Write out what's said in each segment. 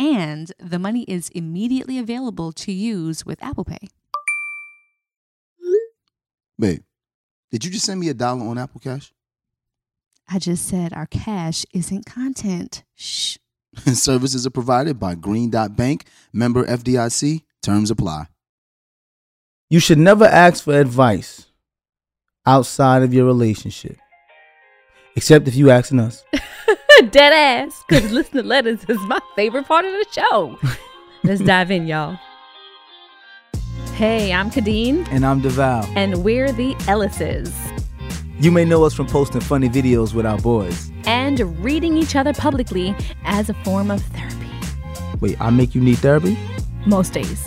And the money is immediately available to use with Apple Pay. Babe, did you just send me a dollar on Apple Cash? I just said our cash isn't content. Shh. Services are provided by Green Dot Bank, member FDIC. Terms apply. You should never ask for advice outside of your relationship, except if you asking us. Dead ass. Because listening to letters is my favorite part of the show. Let's dive in, y'all. Hey, I'm Khadeen, And I'm Devale. and we're the Ellises. You may know us from posting funny videos with our boys. And reading each other publicly as a form of therapy. Wait, I make you need therapy? Most days.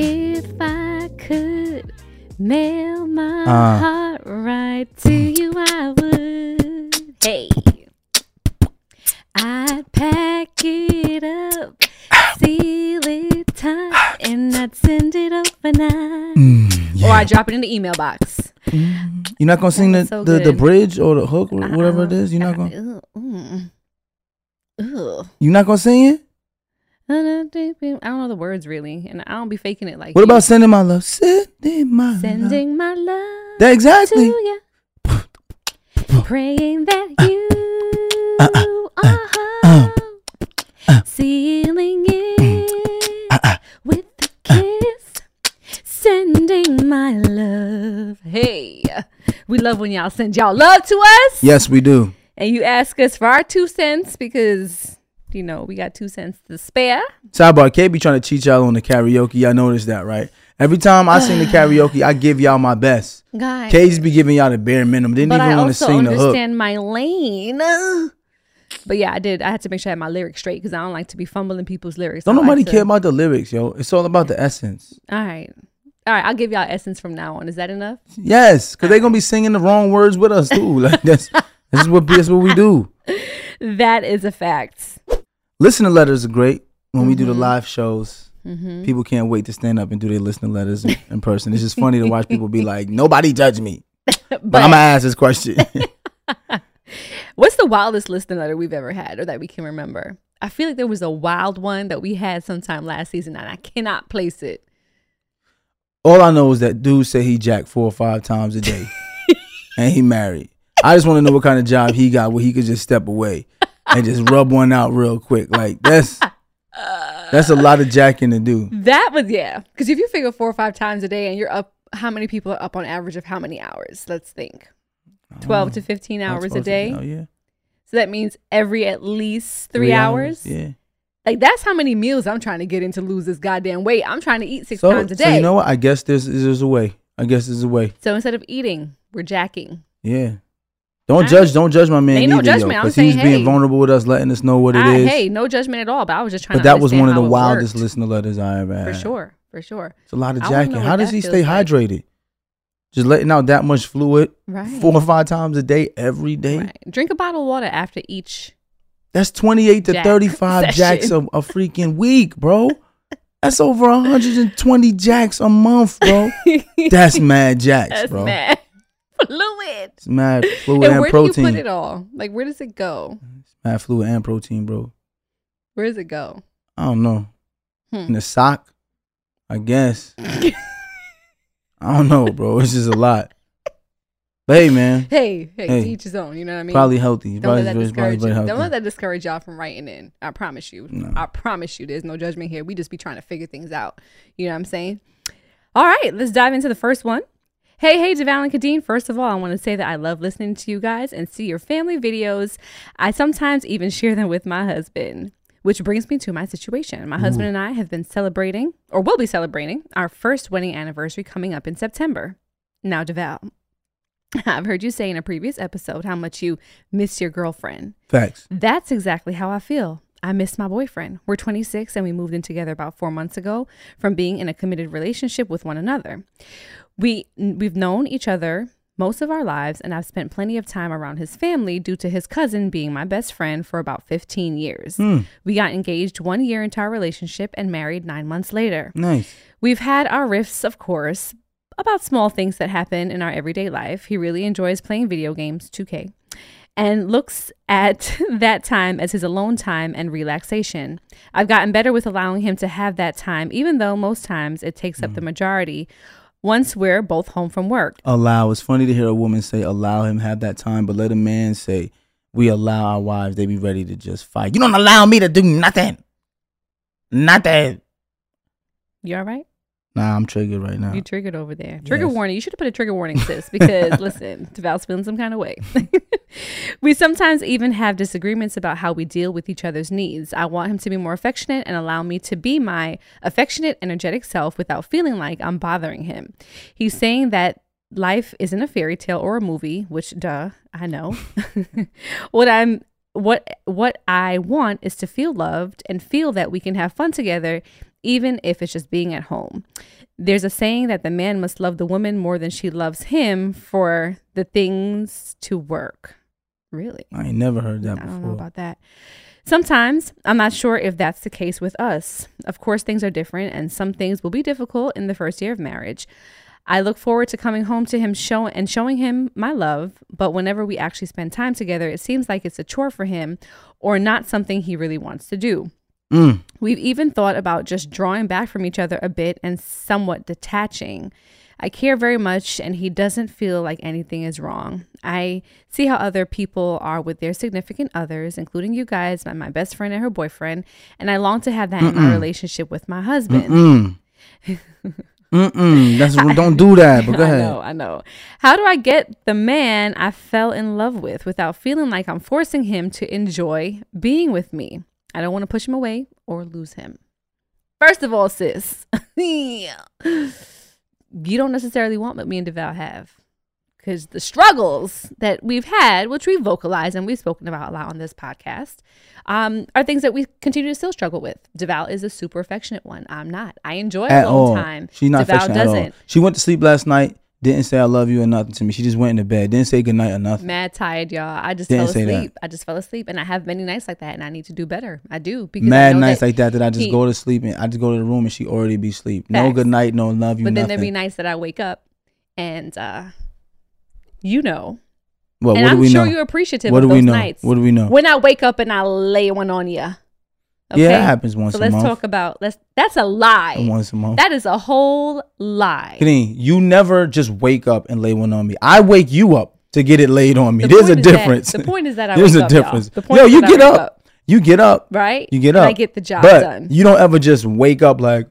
If I could mail my Uh. heart right to you, I would. Hey, I'd pack it up, seal it tight, and I'd send it overnight. Or I'd drop it in the email box. You're not gonna sing the, so the, the bridge or the hook or whatever it is. You're not gonna Ugh, mm. You're not gonna sing it. I don't know the words really, and I don't be faking it like. What you. about sending my love? Sending my love. sending my love That exactly. you, praying that you are sealing it with a uh. kiss, sending my love. Hey, we love when y'all send y'all love to us, Yes, we do. and you ask us for our two cents because you know we got two cents to spare. Sidebar, K be trying to cheat y'all on the karaoke. Y'all noticed that, right? Every time I sing the karaoke, I give y'all my best. Guys, K just be giving y'all the bare minimum. Didn't but even want to sing the hook. I understand my lane. But yeah, I did. I had to make sure I had my lyrics straight because I don't like to be fumbling people's lyrics. Don't I like nobody to- care about the lyrics, yo. It's all about the essence. All right, all right. I'll give y'all essence from now on. Is that enough? Yes, because they're gonna be singing the wrong words with us too. Like that's this is what that's what we do. That is a fact. Listener letters are great when we do Mm-hmm. the live shows. People can't wait to stand up and do their listener letters in, in person. It's just funny to watch people be like, "Nobody judge me," but, But I'm gonna ask this question. what's the wildest listener letter we've ever had, or that we can remember? I feel like there was a wild one that we had sometime last season, and I cannot place it. All I know is that dude said he jacked four or five times a day, and he married. I just want to know what kind of job he got where he could just step away and just rub one out real quick. Like that's that's a lot of jacking to do. That was yeah. Because if you figure four or five times a day, and you're up, how many people are up on average of how many hours? Let's think. Oh, twelve to fifteen hours a day. Oh yeah, So that means every at least three, hours. Yeah. Like that's how many meals I'm trying to get in to lose this goddamn weight. I'm trying to eat six So, times a day. so you know what? I guess there's there's a way. I guess there's a way. So instead of eating, we're jacking. Yeah. Don't I- judge. Don't judge my man Ain't no either, yo, judgment. I'm because saying, he's being vulnerable with us, letting us know what it is. I, hey, no judgment at all. But I was just trying but that was one of the understand how it wildest worked. listener letters I ever had. For sure. For sure. It's a lot of jacking. How does he stay like. hydrated? Just letting out that much fluid Right. four or five times a day every day. Right. Drink a bottle of water after each. That's 28 to Jack 35 jacks a, a freaking week, bro. That's over 120 jacks a month, bro. That's mad jacks, That's bro. mad fluid. It's mad fluid And and, where protein. do you put it all? Like, where does it go? It's Mad fluid and protein, bro. Where does it go? I don't know. Hmm. In the sock, I guess. I don't know, bro. It's just a lot. But hey, man, Hey, hey, Hey. each his own. You know what I mean? probably healthy. Don't Probably, let that discourage you. healthy. Don't let that discourage y'all from writing in. I promise you. No. I promise you. There's no judgment here. We just be trying to figure things out. You know what I'm saying? All right, let's dive into the first one. Hey, hey, Devale and Khadeen. First of all, I want to say that I love listening to you guys and see your family videos. I sometimes even share them with my husband, which brings me to my situation. My husband and I have been celebrating, or will be celebrating, our first wedding anniversary coming up in September. Now, Devale, I've heard you say in a previous episode how much you miss your girlfriend. Thanks. That's exactly how I feel. I miss my boyfriend. We're 26 and we moved in together about 4 months ago from being in a committed relationship with one another. We we've known each other most of our lives and I've spent plenty of time around his family due to his cousin being my best friend for about 15 years. Hmm. We got engaged 1 year into our relationship and married 9 months later. Nice. We've had our riffs, of course, about small things that happen in our everyday life. He really enjoys playing video games, 2K, and looks at that time as his alone time and relaxation. I've gotten better with allowing him to have that time, even though most times it takes up the majority once we're both home from work. Allow. It's funny to hear a woman say allow him have that time, but let a man say we allow our wives. They be ready to just fight. You don't allow me to do nothing. Nothing. You all right? Nah, I'm triggered right now. You triggered over there. Trigger Yes. warning. You should have put a trigger warning, sis, because listen, Devale's feeling some kind of way. we sometimes even have disagreements about how we deal with each other's needs. I want him to be more affectionate and allow me to be my affectionate, energetic self without feeling like I'm bothering him. He's saying that life isn't a fairy tale or a movie, which duh, I know. what I'm what what I want is to feel loved and feel that we can have fun together even if it's just being at home. There's a saying that the man must love the woman more than she loves him for the things to work. Really? I ain't never heard that I don't know about that. Sometimes I'm not sure if that's the case with us. Of course, things are different, and some things will be difficult in the first year of marriage. I look forward to coming home to him show and showing him my love, but whenever we actually spend time together, it seems like it's a chore for him or not something he really wants to do. Mm. We've even thought about just drawing back from each other a bit and somewhat detaching. I care very much, and he doesn't feel like anything is wrong. I see how other people are with their significant others, including you guys, my, my best friend and her boyfriend, and I long to have that in my relationship with my husband. Mm. Mm-mm. That's don't do that. But go I know, I know. How do I get the man I fell in love with without feeling like I'm forcing him to enjoy being with me? I don't want to push him away or lose him. First of all, sis, you don't necessarily want what me and Devale have. Because the struggles that we've had, which we've vocalized and we've spoken about a lot on this podcast, um, are things that we continue to still struggle with. Devale is a super affectionate one. I'm not. I enjoy At alone all. time. She's not Devale affectionate at all. doesn't. She went to sleep last night. Didn't say I love you or nothing to me. She just went into bed. Didn't say goodnight or nothing. mad tired, y'all. I just Didn't fell asleep. I just fell asleep, and I have many nights like that, and I need to do better. I do because I Mad know nights like that that I just he- go to sleep and I just go to the room and she already be asleep. No good night, no love you, But then nothing. there be nights that I wake up, and uh, you know, well, and what I'm we sure know? you're appreciative What of do we those know? nights. What do we know? When I wake up and I lay one on you. Yeah, that happens once So a let's month. talk about let's. That's a lie. Once a month. That is a whole lie. Kenny, you never just wake up and lay one on me. I wake you up to get it laid on me. The There's a is that- difference. the point is that I There's wake a up, difference. The point Yo, is you that I get wake up. up. You get up. Right? You get And up. I get the job but done. you don't ever just wake up like,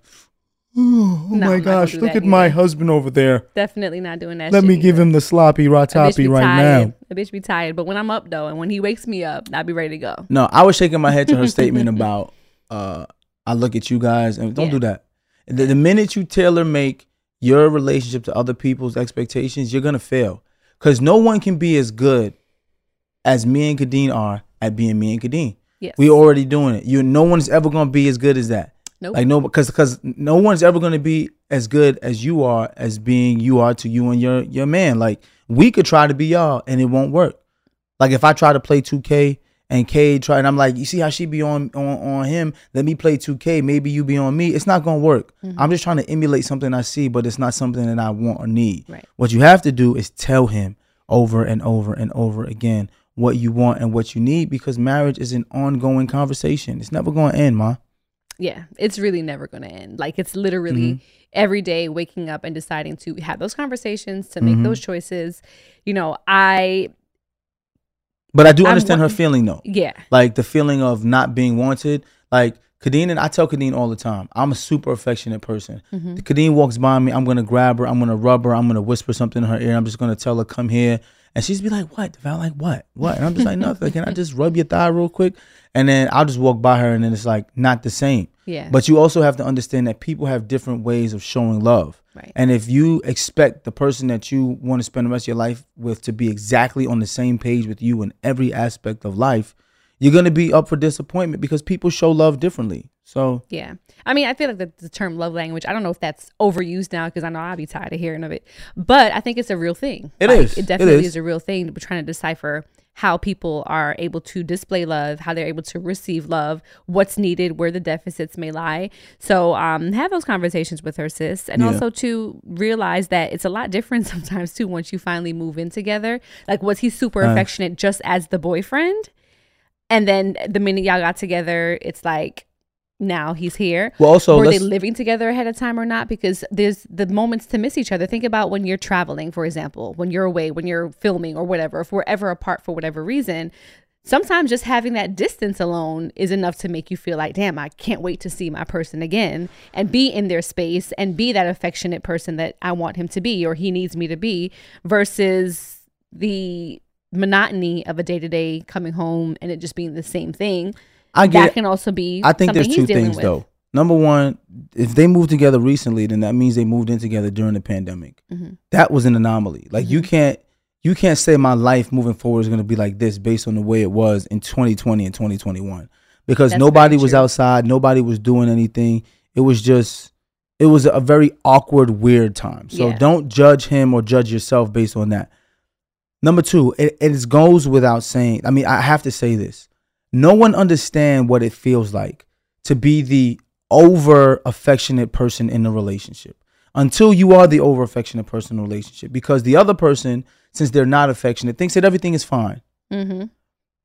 oh, No, my gosh, look that at my husband over there. Definitely not doing that. Let shit me give either. him the sloppy A bitch ratapi right tired. now. A bitch be tired. But when I'm up though, and when he wakes me up, I'll be ready to go. No, I was shaking my head to her statement about uh I look at you guys and don't Yeah. do that. The, the minute you tailor make your relationship to other people's expectations, you're gonna fail. Cause no one can be as good as me and Khadeen are at being me and Khadeen. Yes. We already doing it. You no one's ever gonna be as good as that. Nope. Like no because because no one's ever gonna be as good as you are as being you are to you and your your man. Like we could try to be y'all and it won't work. Like if I try to play 2K and K try and I'm like, you see how she be on on on him? Let me play 2K. Maybe you be on me. It's not gonna work. Mm-hmm. I'm just trying to emulate something I see, but it's not something that I want or need. Right. What you have to do is tell him over and over and over again what you want and what you need because marriage is an ongoing conversation. It's never gonna end, ma. Yeah, it's really never going to end. Like it's literally Mm-hmm. every day waking up and deciding to have those conversations, to make Mhm. those choices. You know, I But I do I'm understand wa- her feeling though. yeah, like the feeling of not being wanted. Like Khadeen and I tell Khadeen all the time, I'm a super affectionate person. Mm-hmm. Khadeen walks by me, I'm gonna grab her, I'm gonna rub her, I'm gonna whisper something in her ear, I'm just gonna tell her, come here. And she's be like, What? Val like what? What? And I'm just like, nothing. Can I just rub your thigh real quick? And then I'll just walk by her and then it's like not the same. yeah, But you also have to understand that people have different ways of showing love. Right. And if you expect the person that you want to spend the rest of your life with to be exactly on the same page with you in every aspect of life, you're going to be up for disappointment because people show love differently. So, Yeah. I mean, I feel like the, the term love language, I don't know if that's overused now because I know I'll be tired of hearing of it, but I think it's a real thing. It It is. It It definitely is. is. a real thing. We're trying to decipher how people are able to display love, how they're able to receive love, what's needed, where the deficits may lie. So, um, have those conversations with her, sis. And Yeah. also to realize that it's a lot different sometimes too once you finally move in together. Like, was he super Nice. affectionate just as the boyfriend? And then the minute y'all got together, it's like, now he's here. well, also, Were they living together ahead of time or not? Because there's the moments to miss each other. Think about when you're traveling, for example, when you're away, when you're filming or whatever, if we're ever apart for whatever reason. Sometimes just having that distance alone is enough to make you feel like, damn, I can't wait to see my person again and be in their space and be that affectionate person that I want him to be or he needs me to be versus the monotony of a day to day coming home and it just being the same thing. I get that can also be. I think there's two things with. though. Number one, if they moved together recently, then that means they moved in together during the pandemic. Mhm. That was an anomaly. Like you Mm-hmm. can't you can't say my life moving forward is going to be like this based on the way it was in 2020 and 2021 because That's nobody was outside, nobody was doing anything. It was just it was a very awkward weird time. So Yeah. don't judge him or judge yourself based on that. Number 2, it, it goes without saying. I mean, I have to say this. No one understand what it feels like to be the over affectionate person in a relationship until you are the over affectionate person in a relationship because the other person since they're not affectionate thinks that everything is fine Mm-hmm.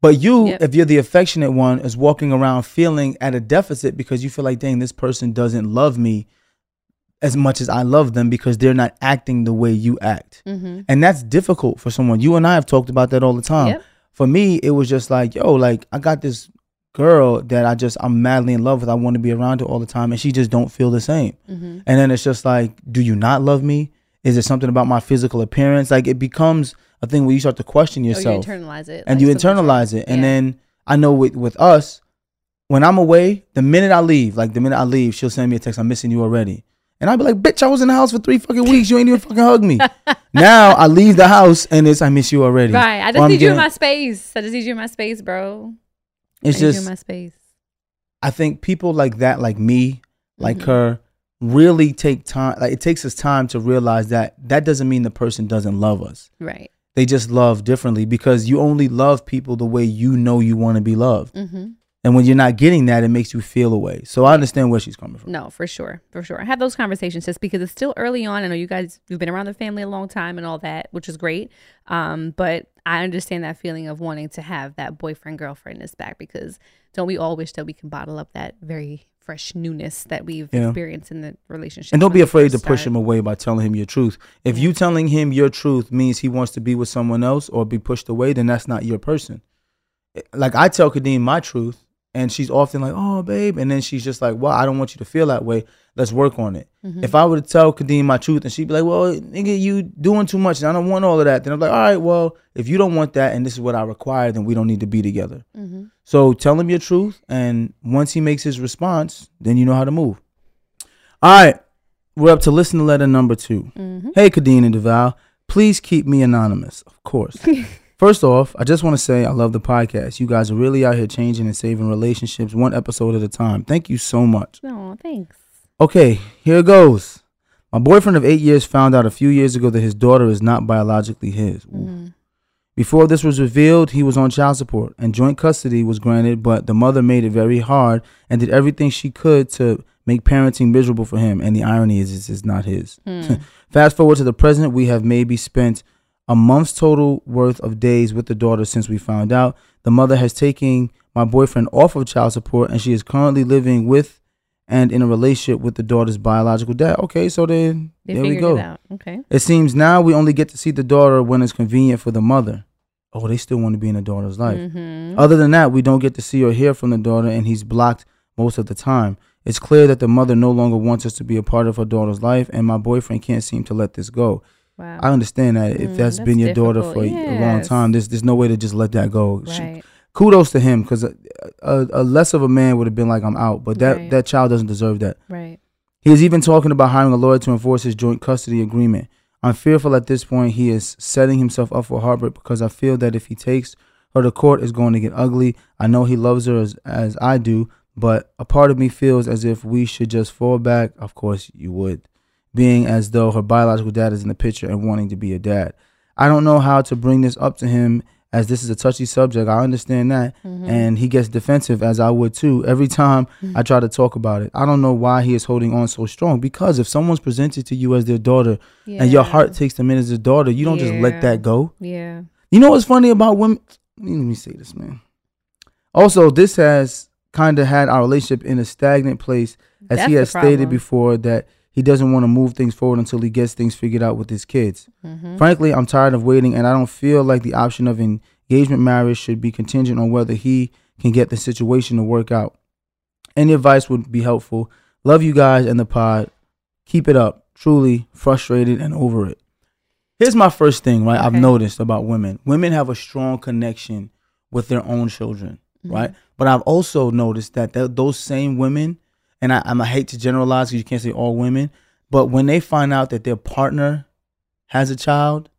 but you Yep. if you're the affectionate one is walking around feeling at a deficit because you feel like dang this person doesn't love me as much as I love them because they're not acting the way you act Mm-hmm. and that's difficult for someone you and I have talked about that all the time Yep. For me it was just like yo like I got this girl that I just I'm madly in love with I want to be around her all the time and she just don't feel the same Mm-hmm. and then it's just like, do you not love me? Is it something about my physical appearance? Like it becomes a thing where you start to question Oh, you yourself internalize it. and like you internalize it. And Yeah. then I know with, with us, when I'm away, the minute I leave, like the minute I leave, she'll send me a text, I'm missing you already. And I'd be like, bitch, I was in the house for three fucking weeks. You ain't even fucking hug me. now I leave the house and it's, I miss you already. Right. I Or just I'm need you in my space. I just need you in my space, bro. It's I need you in just, my space. I think people like that, like me, like Mhm. her, really take time. Like it takes us time to realize that that doesn't mean the person doesn't love us. Right. They just love differently because you only love people the way you know you want to be loved. Mm-hmm. And when you're not getting that, it makes you feel away. So I understand where she's coming from. No, for sure, for sure. I have those conversations just because it's still early on. I know you guys you've been around the family a long time and all that, which is great. Um, but I understand that feeling of wanting to have that boyfriend girlfriend is back because don't we all wish that we can bottle up that very fresh newness that we've Yeah. experienced in the relationship. And don't be afraid to push him away by telling him your truth. If you telling him your truth means he wants to be with someone else or be pushed away, then that's not your person. Like I tell Khadeen my truth, and she's often like, "Oh, babe," and then she's just like, "Well, I don't want you to feel that way. Let's work on it." Mhm. If I were to tell Khadeen my truth, and she'd be like, "Well, nigga, you doing too much, and I don't want all of that," then I'm like, "All right, well, if you don't want that, and this is what I require, then we don't need to be together." Mhm. So tell him your truth, and once he makes his response, then you know how to move. All right, we're up to listen to letter number 2 Mhm. Hey, Khadeen and Devale, please keep me anonymous, of course. First off, I just want to say I love the podcast. You guys are really out here changing and saving relationships one episode at a time. Thank you so much. Oh, thanks. Okay, here goes. My boyfriend of eight years found out a few years ago that his daughter is not biologically his. Ooh. Mhm. Before this was revealed, he was on child support and joint custody was granted, but the mother made it very hard and did everything she could to make parenting miserable for him. And the irony is, it's, it's not his. Fast forward to the present, we have maybe spent a month's total worth of days with the daughter since we found out. The mother has taken my boyfriend off of child support and she is currently living with and in a relationship with the daughter's biological dad. Okay, so then there we go. it. Okay. It seems now we only get to see the daughter when it's convenient for the mother. Oh, they still want to be in the daughter's life. Mm-hmm. Other than that, we don't get to see or hear from the daughter, and he's blocked most of the time. It's clear that the mother no longer wants us to be a part of her daughter's life, and my boyfriend can't seem to let this go. Wow. I understand that if Mm, that's that's been your daughter for difficult. a long time, there's there's no way to just let that go. She- kudos to him because a, a, a less of a man would have been like, I'm out, but that Right. that child doesn't deserve that. Right. He is even talking about hiring a lawyer to enforce his joint custody agreement. I'm fearful at this point he is setting himself up for heartbreak because I feel that if he takes her to court, it's going to get ugly. I know he loves her as, as I do, but a part of me feels as if we should just fall back. Of course, you would, being as though her biological dad is in the picture and wanting to be a dad. I don't know how to bring this up to him as this is a touchy subject. I understand that. Mm-hmm. And he gets defensive, as I would too, every time I try to talk about it. I don't know why he is holding on so strong because if someone's presented to you as their daughter and your heart takes them in as a daughter, you don't just let that go. Yeah. You know what's funny about women? Let me, say this, man. Also, this has kind of had our relationship in a stagnant place, as That's he has stated before that he doesn't want to move things forward until he gets things figured out with his kids. Mm-hmm. Frankly, I'm tired of waiting, and I don't feel like the option of engagement marriage should be contingent on whether he can get the situation to work out. Any advice would be helpful. Love you guys and the pod. Keep it up. Truly frustrated and over it. Here's my first thing, right? I've noticed about women. Women have a strong connection with their own children, Mm-hmm. right? But I've also noticed that th- those same women, and I, I'm- I hate to generalize because you can't say all women, but when they find out that their partner has a child,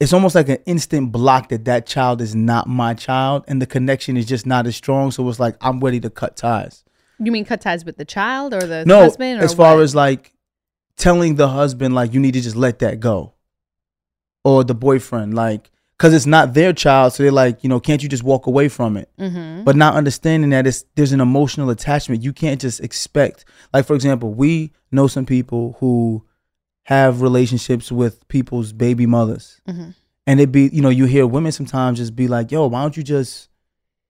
it's almost like an instant block that that child is not my child, and the connection is just not as strong. So it's like I'm ready to cut ties. You mean cut ties with the child or the no, husband? Or as far what? as like telling the husband like you need to just let that go, or the boyfriend like because it's not their child, so they're like you know can't you just walk away from it? Mhm. But not understanding that it's there's an emotional attachment. You can't just expect like for example, we know some people who have relationships with people's baby mothers, Mhm. and it be you know you hear women sometimes just be like yo why don't you just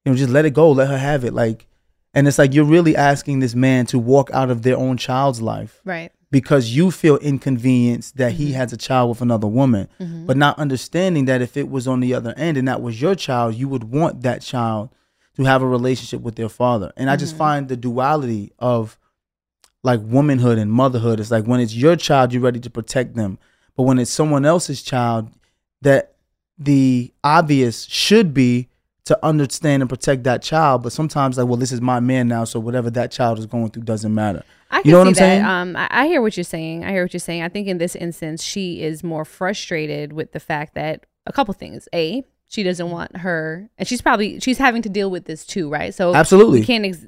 you know just let it go let her have it like and it's like you're really asking this man to walk out of their own child's life right. Because you feel inconvenienced that he mm-hmm. has a child with another woman mm-hmm. but not understanding that if it was on the other end and that was your child you would want that child to have a relationship with their father. And i just mm-hmm. find the duality of like womanhood and motherhood it's like when it's your child you're ready to protect them. But when it's someone else's child that the obvious should be to understand and protect that child but sometimes like well this is my man now so whatever that child is going through doesn't matter I can You know what see I'm that. saying? Um, I, I hear what you're saying. I hear what you're saying. I think in this instance, she is more frustrated with the fact that a couple things. A, she doesn't want her, and she's probably she's having to deal with this too, right? So Absolutely. we can't ex-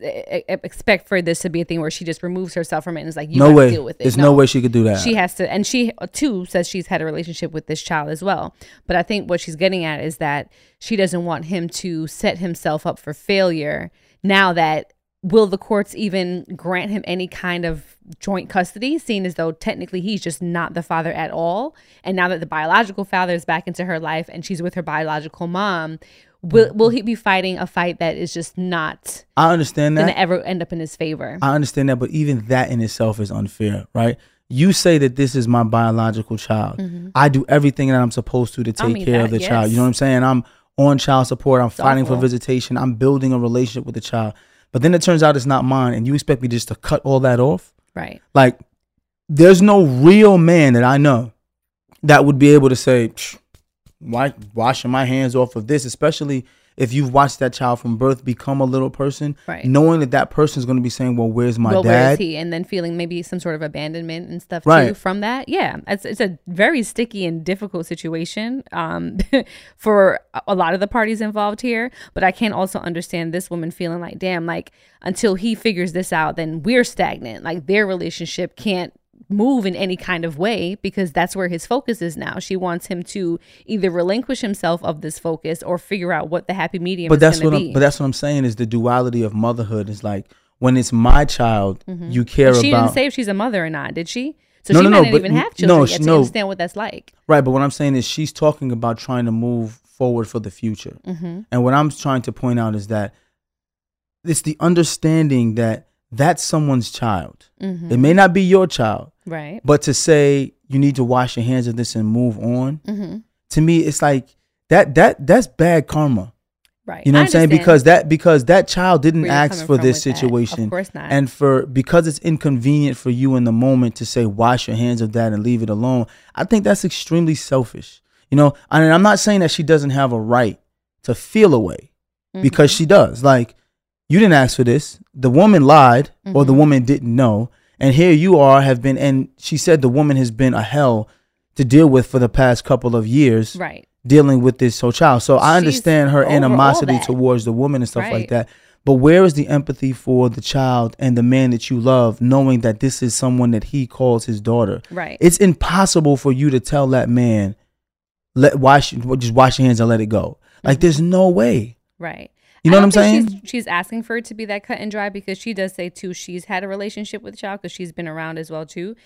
expect for this to be a thing where she just removes herself from it and is like, you no way to deal with it. there's no. way she could do that She has to, and she too says she's had a relationship with this child as well. But I think what she's getting at is that she doesn't want him to set himself up for failure now that will the courts even grant him any kind of joint custody, seeing as though technically he's just not the father at all. And now that the biological father is back into her life and she's with her biological mom, will will he be fighting a fight that is just not i understand that gonna ever end up in his favor? I understand that, but even that in itself is unfair, right? You say that this is my biological child. I do everything that I'm supposed to to take Mm-hmm. mean, care of that- the child. You know what I'm saying? I'm on child support. I'm fighting for visitation. I'm building a relationship with the child. But then it turns out it's not mine, and you expect me just to cut all that off? Right. Like, there's no real man that I know that would be able to say, why washing my hands off of this, especially if you've watched that child from birth become a little person, Right. knowing that that person is going to be saying, well, where's my well, where is dad? he? And then feeling maybe some sort of abandonment and stuff Right. too from that. Yeah, it's it's a very sticky and difficult situation um, for a lot of the parties involved here. But I can also understand this woman feeling like, damn, like until he figures this out, then we're stagnant. Like their relationship can't move in any kind of way because that's where his focus is now. She wants him to either relinquish himself of this focus or figure out what the happy medium but is that's what to I'm, but that's what I'm saying is the duality of motherhood is like when it's my child, you care Mm-hmm. she about didn't say if she's a mother or not, did she? So No, she no, might no, not even have children no, yet she- to no. understand what that's like. Right, but what I'm saying is she's talking about trying to move forward for the future. Mm-hmm. And what I'm trying to point out is that it's the understanding that that's someone's child. Mm-hmm. It may not be your child, Right. but to say you need to wash your hands of this and move on, Mm-hmm. to me it's like that that that's bad karma. Right. You know I what I'm saying? Because that because that child didn't ask for this with that. situation. Of course not. And for because it's inconvenient for you in the moment to say wash your hands of that and leave it alone, I think that's extremely selfish. You know, and I'm not saying that she doesn't have a right to feel away because Mm-hmm. she does. Like you didn't ask for this. The woman lied or the Mhm. woman didn't know. And here you are have been and she said the woman has been a hell to deal with for the past couple of years right. dealing with this whole child. So I She's understand her animosity towards the woman and stuff like that. But where is the empathy for the child and the man that you love, knowing that this is someone that he calls his daughter? Right. It's impossible for you to tell that man, let wash just wash your hands and let it go. Like there's no way. Right. You know what I'm saying? She's, she's asking for it to be that cut and dry because she does say too she's had a relationship with the child because she's been around as well too.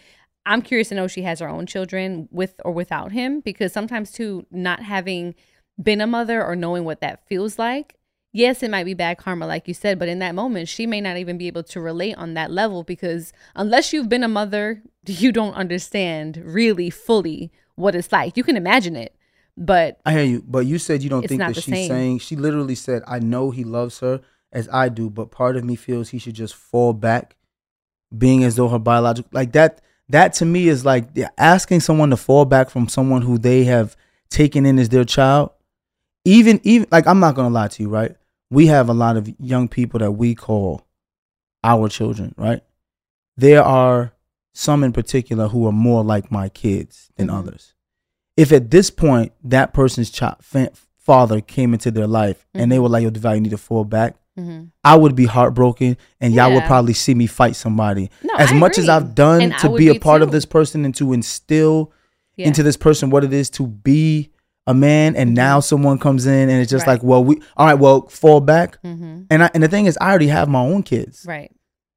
I'm curious to know if she has her own children with or without him because sometimes too not having been a mother or knowing what that feels like. Yes, it might be bad karma, like you said, but in that moment, she may not even be able to relate on that level because unless you've been a mother, you don't understand really fully what it's like. You can imagine it, but I hear you, but you said you don't think that she's same. saying. She literally said, "I know he loves her as I do, but part of me feels he should just fall back, being as though her biological like that." That to me is like asking someone to fall back from someone who they have taken in as their child. Even even like I'm not gonna lie to you, right? We have a lot of young people that we call our children, right? There are some in particular who are more like my kids than Mhm. others if at this point that person's child, fa- father came into their life and they Mhm. were like, "Yo, Devale, you need to fall back," mhm. I would be heartbroken, and y'all would probably see me fight somebody. No, as I much as. I've done And to be a be part of this person and to instill Yeah. into this person what it is to be a man, and now someone comes in and it's just Mm-hmm. Right. like, "Well, we all right, well, fall back." Mhm. And I, and the thing is, I already have my own kids, Right.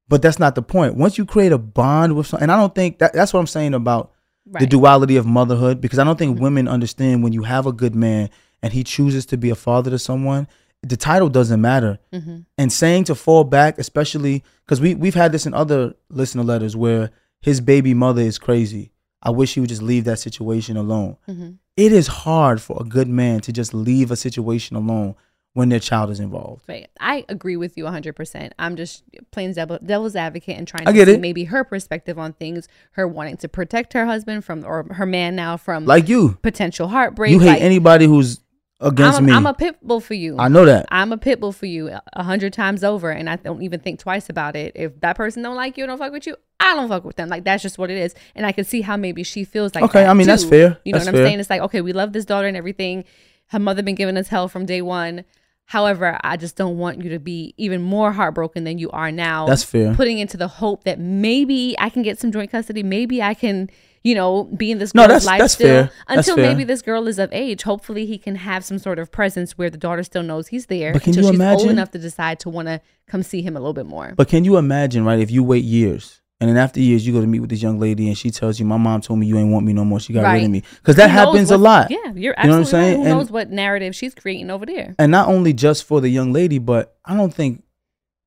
but that's not the point. Once you create a bond with, some, and I don't think that that's what I'm saying about Right. the duality of motherhood because I don't think Mhm. women understand when you have a good man and he chooses to be a father to someone, the title doesn't matter. hmm And saying to fall back, especially because we we've had this in other listener letters where his baby mother is crazy. I wish he would just leave that situation alone. hmm It is hard for a good man to just leave a situation alone when their child is involved. Right. I agree with you 100%. I'm just playing devil, devil's advocate and trying I to get see it. maybe her perspective on things, her wanting to protect her husband from, or her man now from Like you, potential heartbreak. you hate Like, anybody who's against I'm me. I'm a pit bull for you. I know that. I'm a pit bull for you a hundred times over, and I don't even think twice about it. If that person don't like you, don't fuck with you, I don't fuck with them. Like that's just what it is, and I can see how maybe she feels like. Okay, I mean, that's fair. You know That's what I'm fair. saying? It's like okay, we love this daughter and everything. Her mother been giving us hell from day one. However, I just don't want you to be even more heartbroken than you are now. That's fair. Putting into the hope that maybe I can get some joint custody. Maybe I can, you know, be in this No, girl's that's- life that's still fair. Until fair. maybe this girl is of age. Hopefully, he can have some sort of presence where the daughter still knows he's there But can until you she's imagine- old enough to decide to want to come see him a little bit more. But can you imagine, right? If you wait years and then after years you go to meet with this young lady and she tells you, "My mom told me you ain't want me no more. She got rid of me." Because that Who happens a lot. Yeah, you're You know what I'm saying? right. Who And- knows what narrative she's creating over there? And not only just for the young lady, but I don't think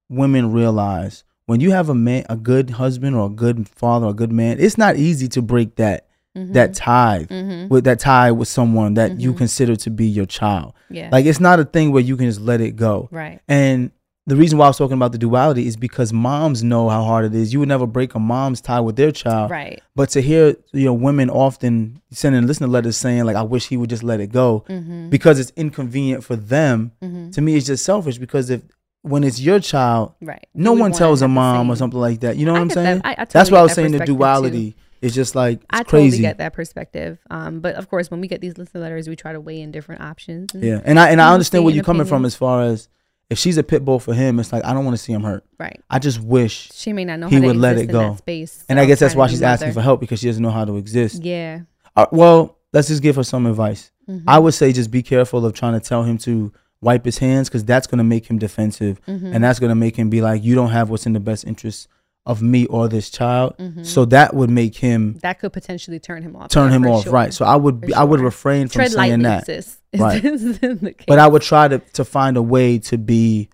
women realize when you have a man, a good husband or a good father, or a good man, it's not easy to break that Mhm. that tie Mhm. with that tie with someone that you Mhm. consider to be your child. Yeah. Like it's not a thing where you can just let it go. right. And the reason why I was talking about the duality is because moms know how hard it is. You would never break a mom's tie with their child. Right. But to hear you know women often sending listener letters saying like I wish he would just let it go Mm-hmm. because it's inconvenient for them. Mm-hmm. To me, it's just selfish because if when it's your child, Right. no You one tells a mom or something like that. You know what I I'm saying? that. I- I That's why I was saying the perspective, too. duality is just like it's I totally get that perspective. Um, but of course, when we get these listener letters, we try to weigh in different options. and- Yeah, and I and I understand where you're coming from as far as if she's a pit bull for him, it's like I don't want to see him hurt. Right. I just wish, She may not know He how to would let it go. space. and I guess that's why she's asking for help because she doesn't know how to exist. Yeah. Uh, well, let's just give her some advice. Mm-hmm. I would say just be careful of trying to tell him to wipe his hands because that's going to make him defensive Mm-hmm. and that's going to make him be like, you don't have what's in the best interest of me or this child. So that would make him That could potentially turn him off. turn him Mm-hmm. off, sure. right? So I would be, I would refrain from Tread saying that. sis. Right. This is the case. But I would try to to find a way to be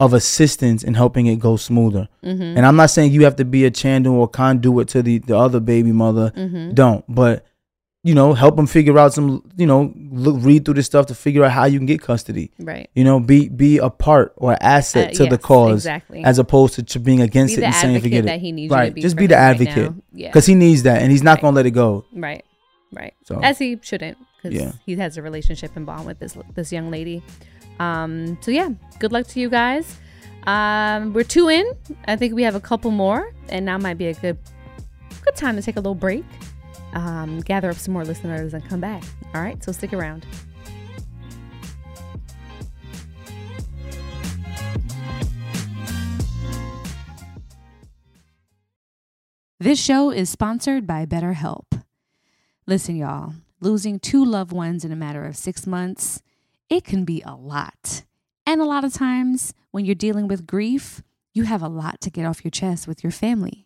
of assistance in helping it go smoother. Mm-hmm. And I'm not saying you have to be a channel or conduit to the the other baby mother. Mm-hmm. Don't, but you know, help them figure out some. You know, look, read through this stuff to figure out how you can get custody. right. You know, be be a part or asset Uh, to the cause, exactly. as opposed to, to being against Be it and saying forget that it. he needs right, be just be the him right advocate. Yeah. because he needs that, and he's not Right. gonna let it go. Right. Right. So As he shouldn't, because Yeah. he has a relationship and bond with this this young lady. Um. So yeah, good luck to you guys. Um. We're two in. I think we have a couple more, and now might be a good good time to take a little break. Um. Gather up some more listeners and come back. All right. So stick around. This show is sponsored by BetterHelp. Listen, y'all, losing two loved ones in a matter of six months, it can be a lot. And a lot of times when you're dealing with grief, you have a lot to get off your chest with your family.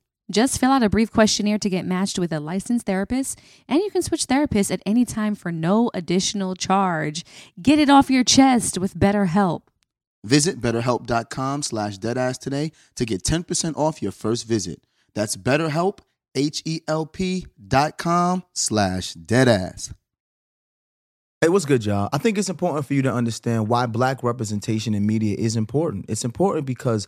Just fill out a brief questionnaire to get matched with a licensed therapist, and you can switch therapists at any time for no additional charge. Get it off your chest with BetterHelp. Visit betterhelp.com slash deadass today to get 10% off your first visit. That's betterhelp, H-E-L-P dot com slash deadass. Hey, what's good, y'all? I think it's important for you to understand why black representation in media is important. It's important because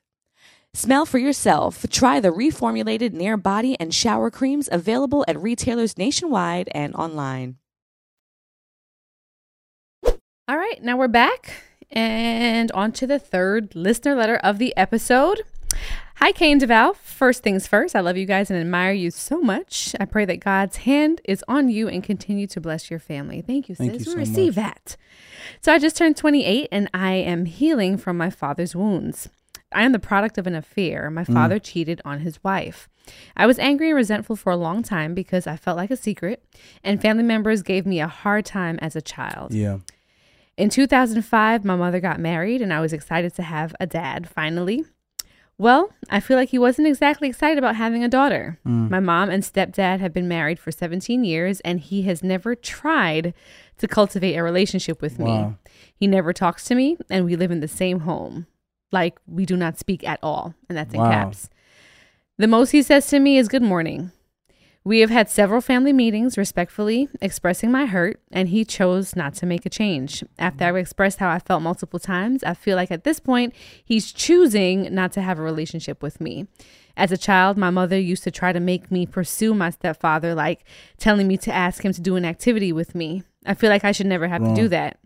Smell for yourself. Try the reformulated Nair body and shower creams available at retailers nationwide and online. All right, now we're back and on to the third listener letter of the episode. Hi, Kane Devale. First things first, I love you guys and admire you so much. I pray that God's hand is on you and continue to bless your family. Thank you, Thank sis. you we so receive much. that. So I just turned 28 and I am healing from my father's wounds. I am the product of an affair. My Mm. father cheated on his wife. I was angry and resentful for a long time because I felt like a secret, and family members gave me a hard time as a child. Yeah. In 2005, my mother got married, and I was excited to have a dad finally. Well, I feel like he wasn't exactly excited about having a daughter. My mom and stepdad have been married for 17 years, and he has never tried to cultivate a relationship with me. He never talks to me, and we live in the same home. Like, we do not speak at all, and that's in Wow. caps. The most he says to me is good morning. We have had several family meetings respectfully expressing my hurt, and he chose not to make a change. After I expressed how I felt multiple times, I feel like at this point, he's choosing not to have a relationship with me. As a child, my mother used to try to make me pursue my stepfather, like telling me to ask him to do an activity with me. I feel like I should never have to do that.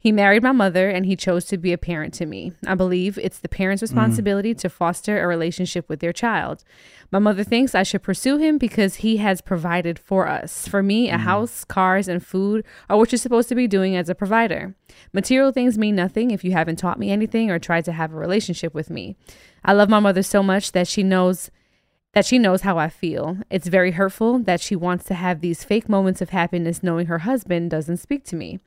He married my mother and he chose to be a parent to me. I believe it's the parent's mm. responsibility to foster a relationship with their child. My mother thinks I should pursue him because he has provided for us. For me, a mm. house, cars, and food are what you're supposed to be doing as a provider. Material things mean nothing if you haven't taught me anything or tried to have a relationship with me. I love my mother so much that she knows that she knows how I feel. It's very hurtful that she wants to have these fake moments of happiness knowing her husband doesn't speak to me.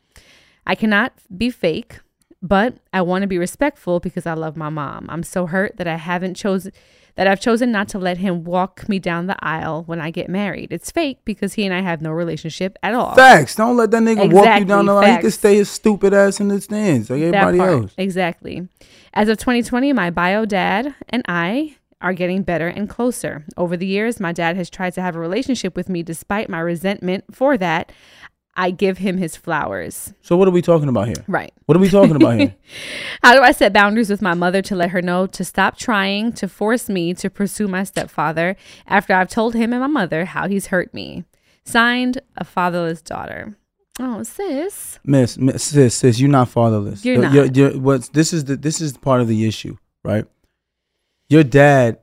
I cannot be fake, but I want to be respectful because I love my mom. I'm so hurt that I haven't chosen that I've chosen not to let him walk me down the aisle when I get married. It's fake because he and I have no relationship at all. Facts. Don't let that nigga walk you down the line. He can stay his stupid ass in the stands like everybody else. Exactly. As of 2020, my bio dad and I are getting better and closer. Over the years, my dad has tried to have a relationship with me despite my resentment for that. I give him his flowers. So what are we talking about here? Right. What are we talking about here? How do I set boundaries with my mother to let her know to stop trying to force me to pursue my stepfather after I've told him and my mother how he's hurt me? Signed, a fatherless daughter. Oh, sis. Miss, miss sis, sis, you're not fatherless. You're not. You're, you're- what's this is the this is part of the issue, right? Your dad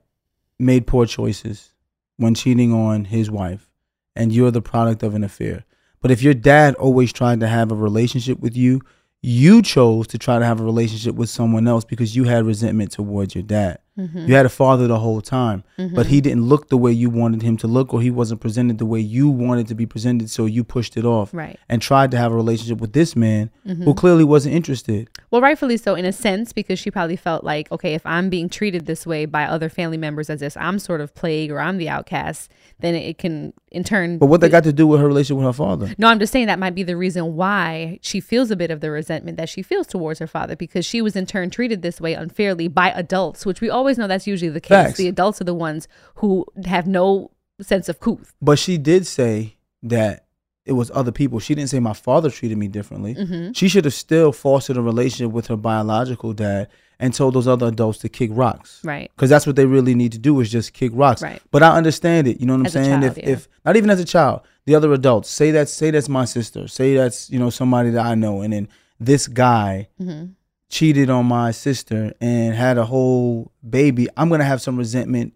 made poor choices when cheating on his wife, and you're the product of an affair. But if your dad always tried to have a relationship with you, you chose to try to have a relationship with someone else because you had resentment towards your dad. Mm-hmm. You had a father the whole time, but he didn't look the way you wanted him to look, or he wasn't presented the way you wanted to be presented, so you pushed it off Right. and tried to have a relationship with this man Mm-hmm. who clearly wasn't interested. Well, rightfully so, in a sense, because she probably felt like, okay, if I'm being treated this way by other family members as if I'm sort of plague or I'm the outcast, then it can in turn. But what that got to do with her relationship with her father? No, I'm just saying that might be the reason why she feels a bit of the resentment that she feels towards her father because she was in turn treated this way unfairly by adults, which we always know that's usually the case. Facts. The adults are the ones who have no sense of couth. But she did say that it was other people. She didn't say my father treated me differently. Mm-hmm. She should have still fostered a relationship with her biological dad and told those other adults to kick rocks. Right. Because that's what they really need to do is just kick rocks. Right. But I understand it. You know what I'm As a saying? child, if yeah. if not even as a child, the other adults say that say that's my sister. Say that's you know somebody that I know, and then this guy Mm-hmm. Cheated on my sister and had a whole baby. I'm gonna have some resentment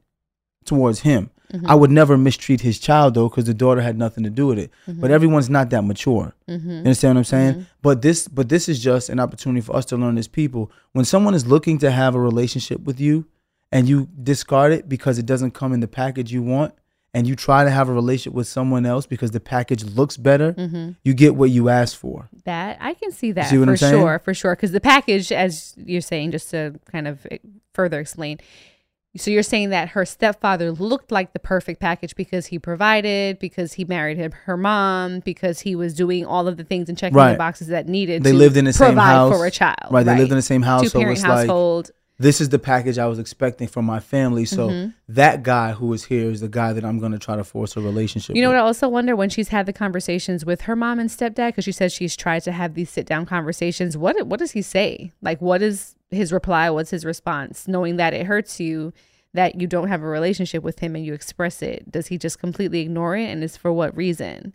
towards him. Mm-hmm. I would never mistreat his child though, because the daughter had nothing to do with it. Mm-hmm. But everyone's not that mature. You understand what I'm saying? But this, but this is just an opportunity for us to learn as people. When someone is looking to have a relationship with you, and you discard it because it doesn't come in the package you want, and you try to have a relationship with someone else because the package looks better, you get what you asked for. That I can see that see for sure, for sure. Because the package, as you're saying, just to kind of eh, further explain, so you're saying that her stepfather looked like the perfect package because he provided, because he married her, her mom, because he was doing all of the things and checking the boxes that needed. They to lived in the same house for a child. Right, they lived in the same house, Two so parent like- household. This is the package I was expecting from my family. So Mm-hmm. that guy who is here is the guy that I'm going to try to force a relationship. You know with. what? I also wonder when she's had the conversations with her mom and stepdad because she says she's tried to have these sit down conversations. What what does he say? Like, what is his reply? What's his response? Knowing that it hurts you that you don't have a relationship with him and you express it, does he just completely ignore it? And is for what reason?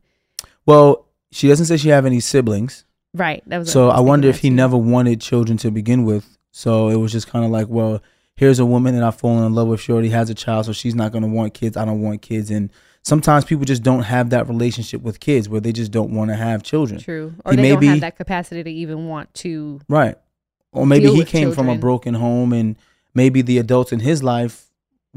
Well, she doesn't say she have any siblings. Right. That was. So was I wonder if he too. never wanted children to begin with. So it was just kind of like, well, here's a woman that I've fallen in love with. She already has a child, so she's not going to want kids. I don't want kids. And sometimes people just don't have that relationship with kids where they just don't want to have children. True. Or He they may don't have that capacity to even want to. Right. Or maybe he came from a broken home and maybe the adults in his life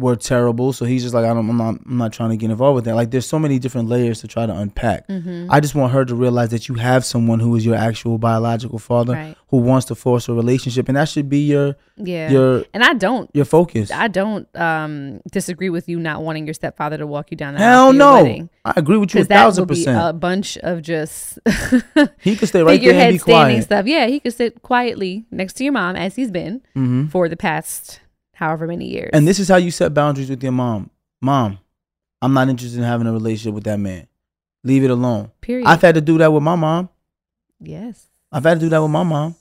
were terrible. So he's just like, I don't, I'm not, I'm not trying to get involved with that. Like there's so many different layers to try to unpack. Mm-hmm. I just want her to realize that you have someone who is your actual biological father Right. who wants to force a relationship. And that should be your, Yeah. your, and I don't. your focus. I don't um disagree with you not wanting your stepfather to walk you down the aisle Hell no. wedding. I agree with you a thousand be percent. a bunch of just he could stay right there and be quiet. stuff. Yeah, he could sit quietly next to your mom as he's been hmm for the past however many years. And this is how you set boundaries with your mom. Mom, I'm not interested in having a relationship with that man. Leave it alone. period. I've had to do that with my mom. yes, I've had to do that with my mom.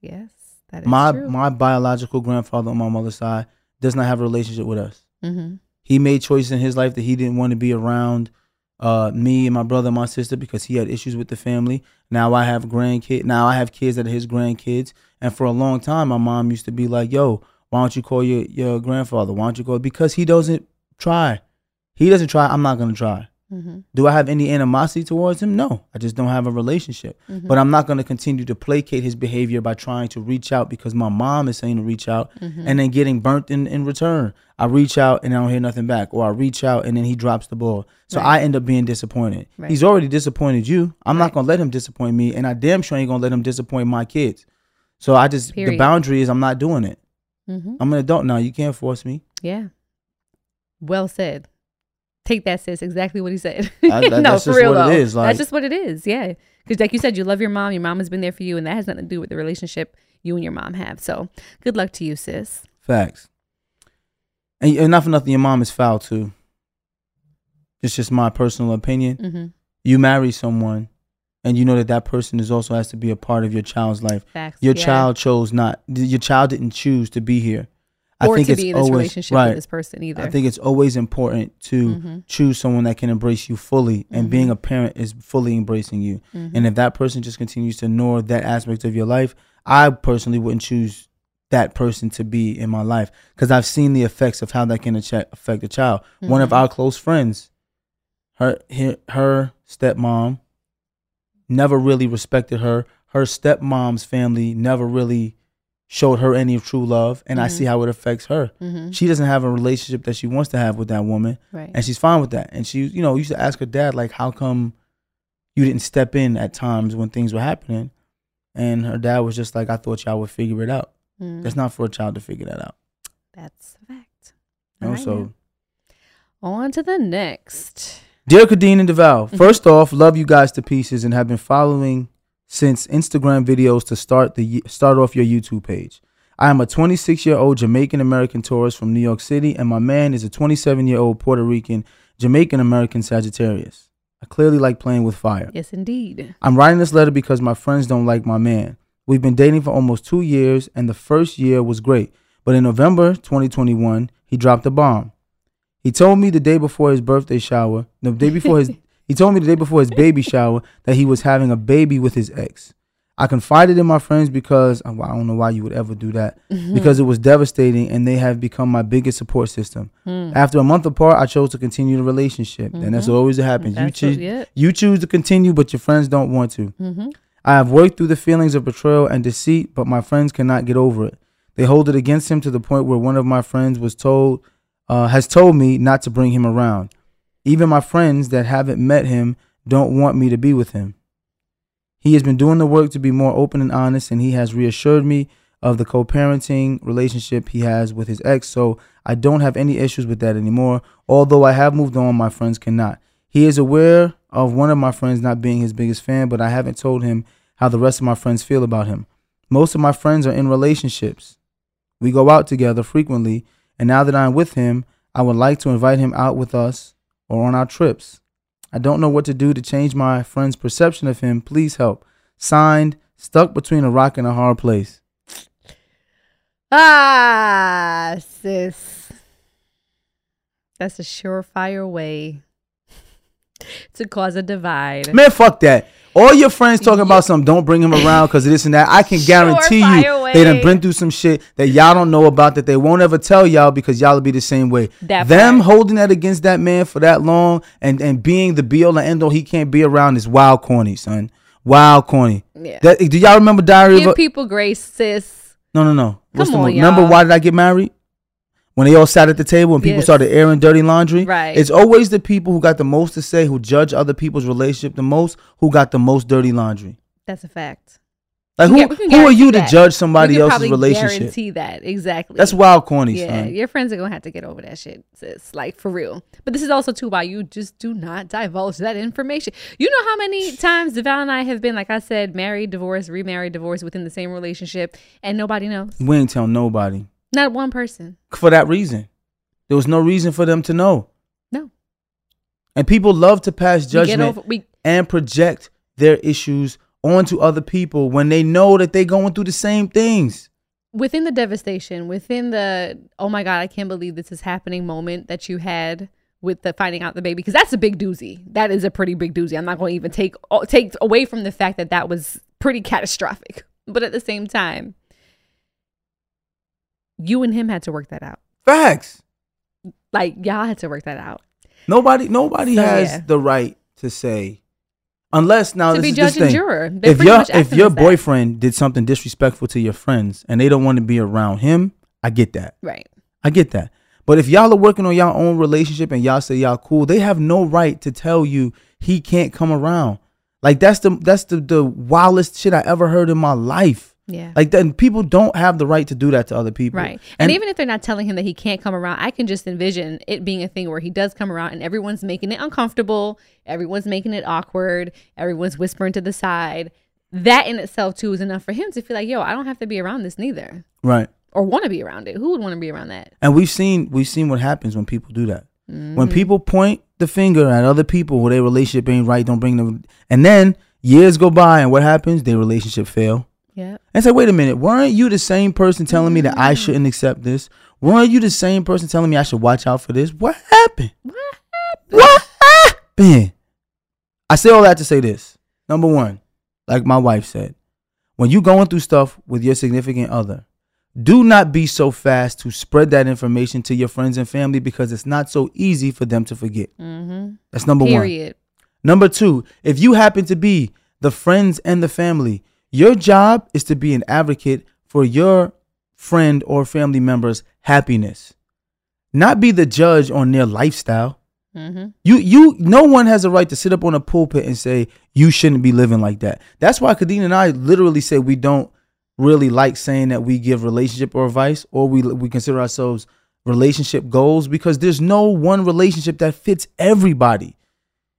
yes, that is My true. my biological grandfather on my mother's side does not have a relationship with us. mm-hmm. He made choices in his life that he didn't want to be around uh, me and my brother and my sister because he had issues with the family. Now I have grandkids. Now I have kids that are his grandkids. And for a long time, my mom used to be like, "Yo, why don't you call your your grandfather? Why don't you call?" Because he doesn't try. He doesn't try. I'm not gonna try. Mm-hmm. Do I have any animosity towards him? No, I just don't have a relationship. Mm-hmm. But I'm not going to continue to placate his behavior by trying to reach out because my mom is saying to reach out Mm-hmm. and then getting burnt in, in return. I reach out and I don't hear nothing back, or I reach out and then he drops the ball. So Right. I end up being disappointed. Right. He's already disappointed you. I'm Right. not going to let him disappoint me, and I damn sure ain't going to let him disappoint my kids. So I just, the boundary is I'm not doing it. Mm-hmm. I'm an adult now. You can't force me. Yeah. Well said. Take that, sis. Exactly what he said. I- that- no, that's for just real what though. is, like- that's just what it is. Yeah. Because like you said, you love your mom. Your mom has been there for you, and that has nothing to do with the relationship you and your mom have. So good luck to you, sis. Facts. And, and not for nothing, your mom is foul too. It's just my personal opinion. Mm-hmm. You marry someone, and you know that that person is also has to be a part of your child's life. Facts. Your yeah. child chose not. Your child didn't choose to be here. or I think to it's be in this always relationship right. with this person either. I think it's always important to Mhm. choose someone that can embrace you fully, and Mhm. being a parent is fully embracing you. Mhm. And if that person just continues to ignore that aspect of your life, I personally wouldn't choose that person to be in my life because I've seen the effects of how that can affect a child. One of Mhm. our close friends, her her, her stepmom, never really respected her. Her stepmom's family never really showed her any true love, and I Mhm. see how it affects her. Mhm. She doesn't have a relationship that she wants to have with that woman, right. and she's fine with that. And she, you know, used to ask her dad like, "How come you didn't step in at times when things were happening?" And her dad was just like, "I thought y'all would figure it out. Mm. That's not for a child to figure that out." That's a fact. You know, All right, so. on to the next. Dear Khadeen and Devale, Mhm. first off, love you guys to pieces and have been following since Instagram videos to start the start off your YouTube page. I am a 26 year old Jamaican American Taurus from New York City, and my man is a 27 year old Puerto Rican Jamaican American Sagittarius. I clearly like playing with fire. Yes, indeed. I'm writing this letter because my friends don't like my man. We've been dating for almost two years, and the first year was great. But in November 2021, he dropped a bomb. He told me the day before his birthday shower, the day before his, he told me the day before his baby shower that he was having a baby with his ex. I confided in my friends because I don't know why you would ever do that because it was devastating and they have become my biggest support system. Mm. After a month apart, I chose to continue the relationship, and that's Mhm. always what happens. You choose, you choose to continue, but your friends don't want to. Mm-hmm. I have worked through the feelings of betrayal and deceit, but my friends cannot get over it. They hold it against him to the point where one of my friends was told, uh, has told me not to bring him around. Even my friends that haven't met him don't want me to be with him. He has been doing the work to be more open and honest, and he has reassured me of the co-parenting relationship he has with his ex. So I don't have any issues with that anymore. Although I have moved on, my friends cannot. He is aware of one of my friends not being his biggest fan, but I haven't told him how the rest of my friends feel about him. Most of my friends are in relationships We go out together frequently, and now that I'm with him, I would like to invite him out with us or on our trips. I don't know what to do to change my friend's perception of him. Please help. Signed, stuck between a rock and a hard place. Ah, sis. That's a surefire way to cause a divide. Man, fuck that. All your friends talking about something, don't bring him around because of this and that. I can guarantee you Surefire they done been through some shit that y'all don't know about that they won't ever tell y'all because y'all will be the same way. That Them part. holding that against that man for that long and, and being the be all and end all he can't be around is wild corny, son. Wild corny. Yeah. That, do y'all remember Diary of Give a people grace, sis. No, no, no. Come the on, Remember y'all. Remember why did I get married? When they all sat at the table and people Yes. started airing dirty laundry. Right. It's always the people who got the most to say, who judge other people's relationship the most, who got the most dirty laundry. That's a fact. Like who, can- who are you to that. judge We somebody else's relationship? Guarantee that exactly. That's wild corny, Yeah, son. your friends are gonna have to get over that shit, sis. Like for real. But this is also too why you just do not divulge that information. You know how many times Devale and I have been, like I said, married, divorced, remarried, divorced within the same relationship, and nobody knows. We ain't tell nobody Not one person. for that reason. There was no reason for them to know. No. And people love to pass judgment over. We and project their issues onto other people when they know that they're going through the same things. within the devastation, within the oh my god, I can't believe this is happening moment that you had with the finding out the baby because that's a big doozy. That is a pretty big doozy. I'm not going to even take take away from the fact that that was pretty catastrophic. But at the same time, you and him had to work that out. Facts. Like y'all had to work that out. Nobody nobody So, has yeah. the right to say unless now to this be is this judge and juror. They If your if your as that. boyfriend did something disrespectful to your friends and they don't want to be around him, I get that. right. I get that. But if y'all are working on y'all own relationship and y'all say y'all cool, they have no right to tell you he can't come around. Like that's the that's the the wildest shit I ever heard in my life. Yeah. Like then people don't have the right to do that to other people. Right. And, even if they're not telling him that he can't come around, I can just envision it being a thing where he does come around and everyone's making it uncomfortable, everyone's making it awkward, everyone's whispering to the side. That in itself too is enough for him to feel like, yo, I don't have to be around this neither. right. Or want to be around it. Who would want to be around that? And we've seen we've seen what happens when people do that. Mm-hmm. When people point the finger at other people who their relationship ain't right, don't bring them and then years go by and what happens? Their relationship fail. Yeah. And say, wait a minute, weren't you the same person telling me that I shouldn't accept this? Weren't you the same person telling me I should watch out for this? What happened? What What happened? I say all that to say this. Number one, like my wife said, when you're going through stuff with your significant other, do not be so fast to spread that information to your friends and family because it's not so easy for them to forget. Mm-hmm. That's number one. Period. Number two, if you happen to be the friends and the family, your job is to be an advocate for your friend or family member's happiness, not be the judge on their lifestyle. Mm-hmm. You, you, no one has a right to sit up on a pulpit and say you shouldn't be living like that. That's why Khadeen and I literally say we don't really like saying that we give relationship or advice or we we consider ourselves relationship goals because there's no one relationship that fits everybody.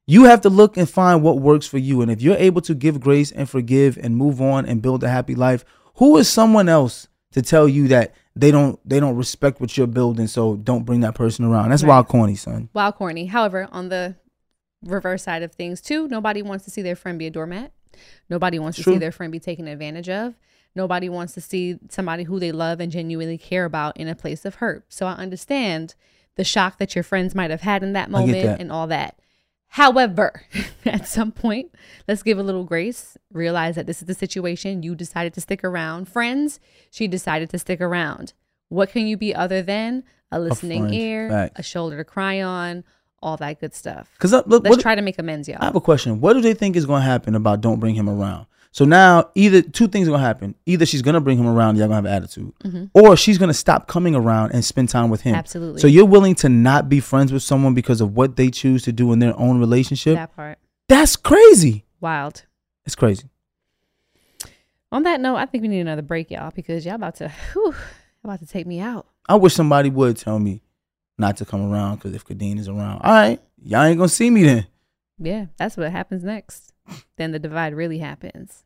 You have to look and find what works for you. And if you're able to give grace and forgive and move on and build a happy life, who is someone else to tell you that they don't they don't respect what you're building, so don't bring that person around? That's Right. wild corny, son. Wild corny. However, on the reverse side of things too, nobody wants to see their friend be a doormat. Nobody wants to see their friend be taken advantage of. Nobody wants to see somebody who they love and genuinely care about in a place of hurt. So I understand the shock that your friends might have had in that moment that. and all that. However, at some point, let's give a little grace. Realize that this is the situation. You decided to stick around. Friends, she decided to stick around. What can you be other than a listening friend. ear, a shoulder to cry on, all that good stuff? Because uh, Let's what- try to make amends, y'all. I have a question. What do they think is going to happen about don't bring him around? So now either two things are to happen. Either she's to bring him around, y'all to have an attitude, or she's to stop coming around and spend time with him. Mm-hmm. Absolutely. So you're willing to not be friends with someone because of what they choose to do in their own relationship? that part. That's crazy. Wild. It's crazy. On that note, I think we need another break, y'all, because y'all about to, whew, about to take me out. I wish somebody would tell me not to come around because if Khadeen is around, all right, y'all ain't to see me then. Yeah, that's what happens next. then the divide really happens.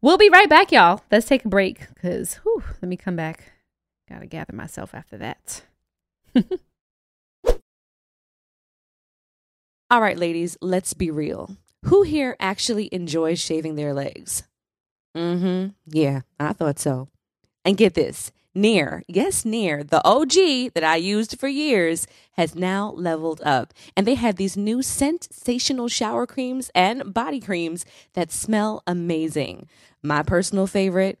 We'll be right back, y'all. Let's take a break because, whew, let me come back Gotta gather myself after that. All right, ladies, let's be real. Who here actually enjoys shaving their legs? Mm hmm. Yeah, I thought so. And get this Nair, yes, Nair, the OG that I used for years, has now leveled up. And they have these new sensational shower creams and body creams that smell amazing. My personal favorite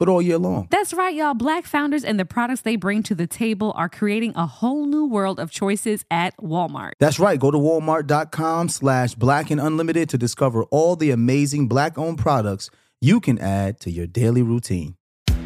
but all year long. That's right, y'all. Black founders and the products they bring to the table are creating a whole new world of choices at Walmart. That's right. Go to walmart.com slash black and unlimited to discover all the amazing black owned products you can add to your daily routine.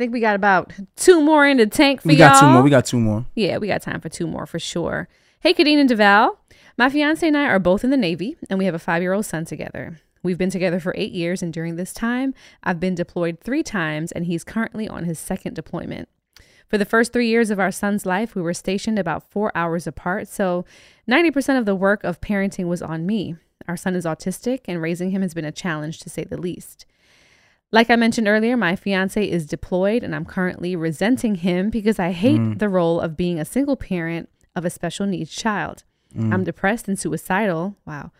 I think we got about two more in the tank for We y'all. got two more. We got two more. Yeah, we got time for two more for sure. Hey, Khadeen and Devale. My fiance and I are both in the Navy, and we have a five year old son together. We've been together for eight years, and during this time, I've been deployed three times, and he's currently on his second deployment. For the first three years of our son's life, we were stationed about four hours apart, so 90% of the work of parenting was on me. Our son is autistic, and raising him has been a challenge to say the least. Like I mentioned earlier, my fiance is deployed, and I'm currently resenting him because I hate mm. the role of being a single parent of a special needs child. Mm. I'm depressed and suicidal. Wow.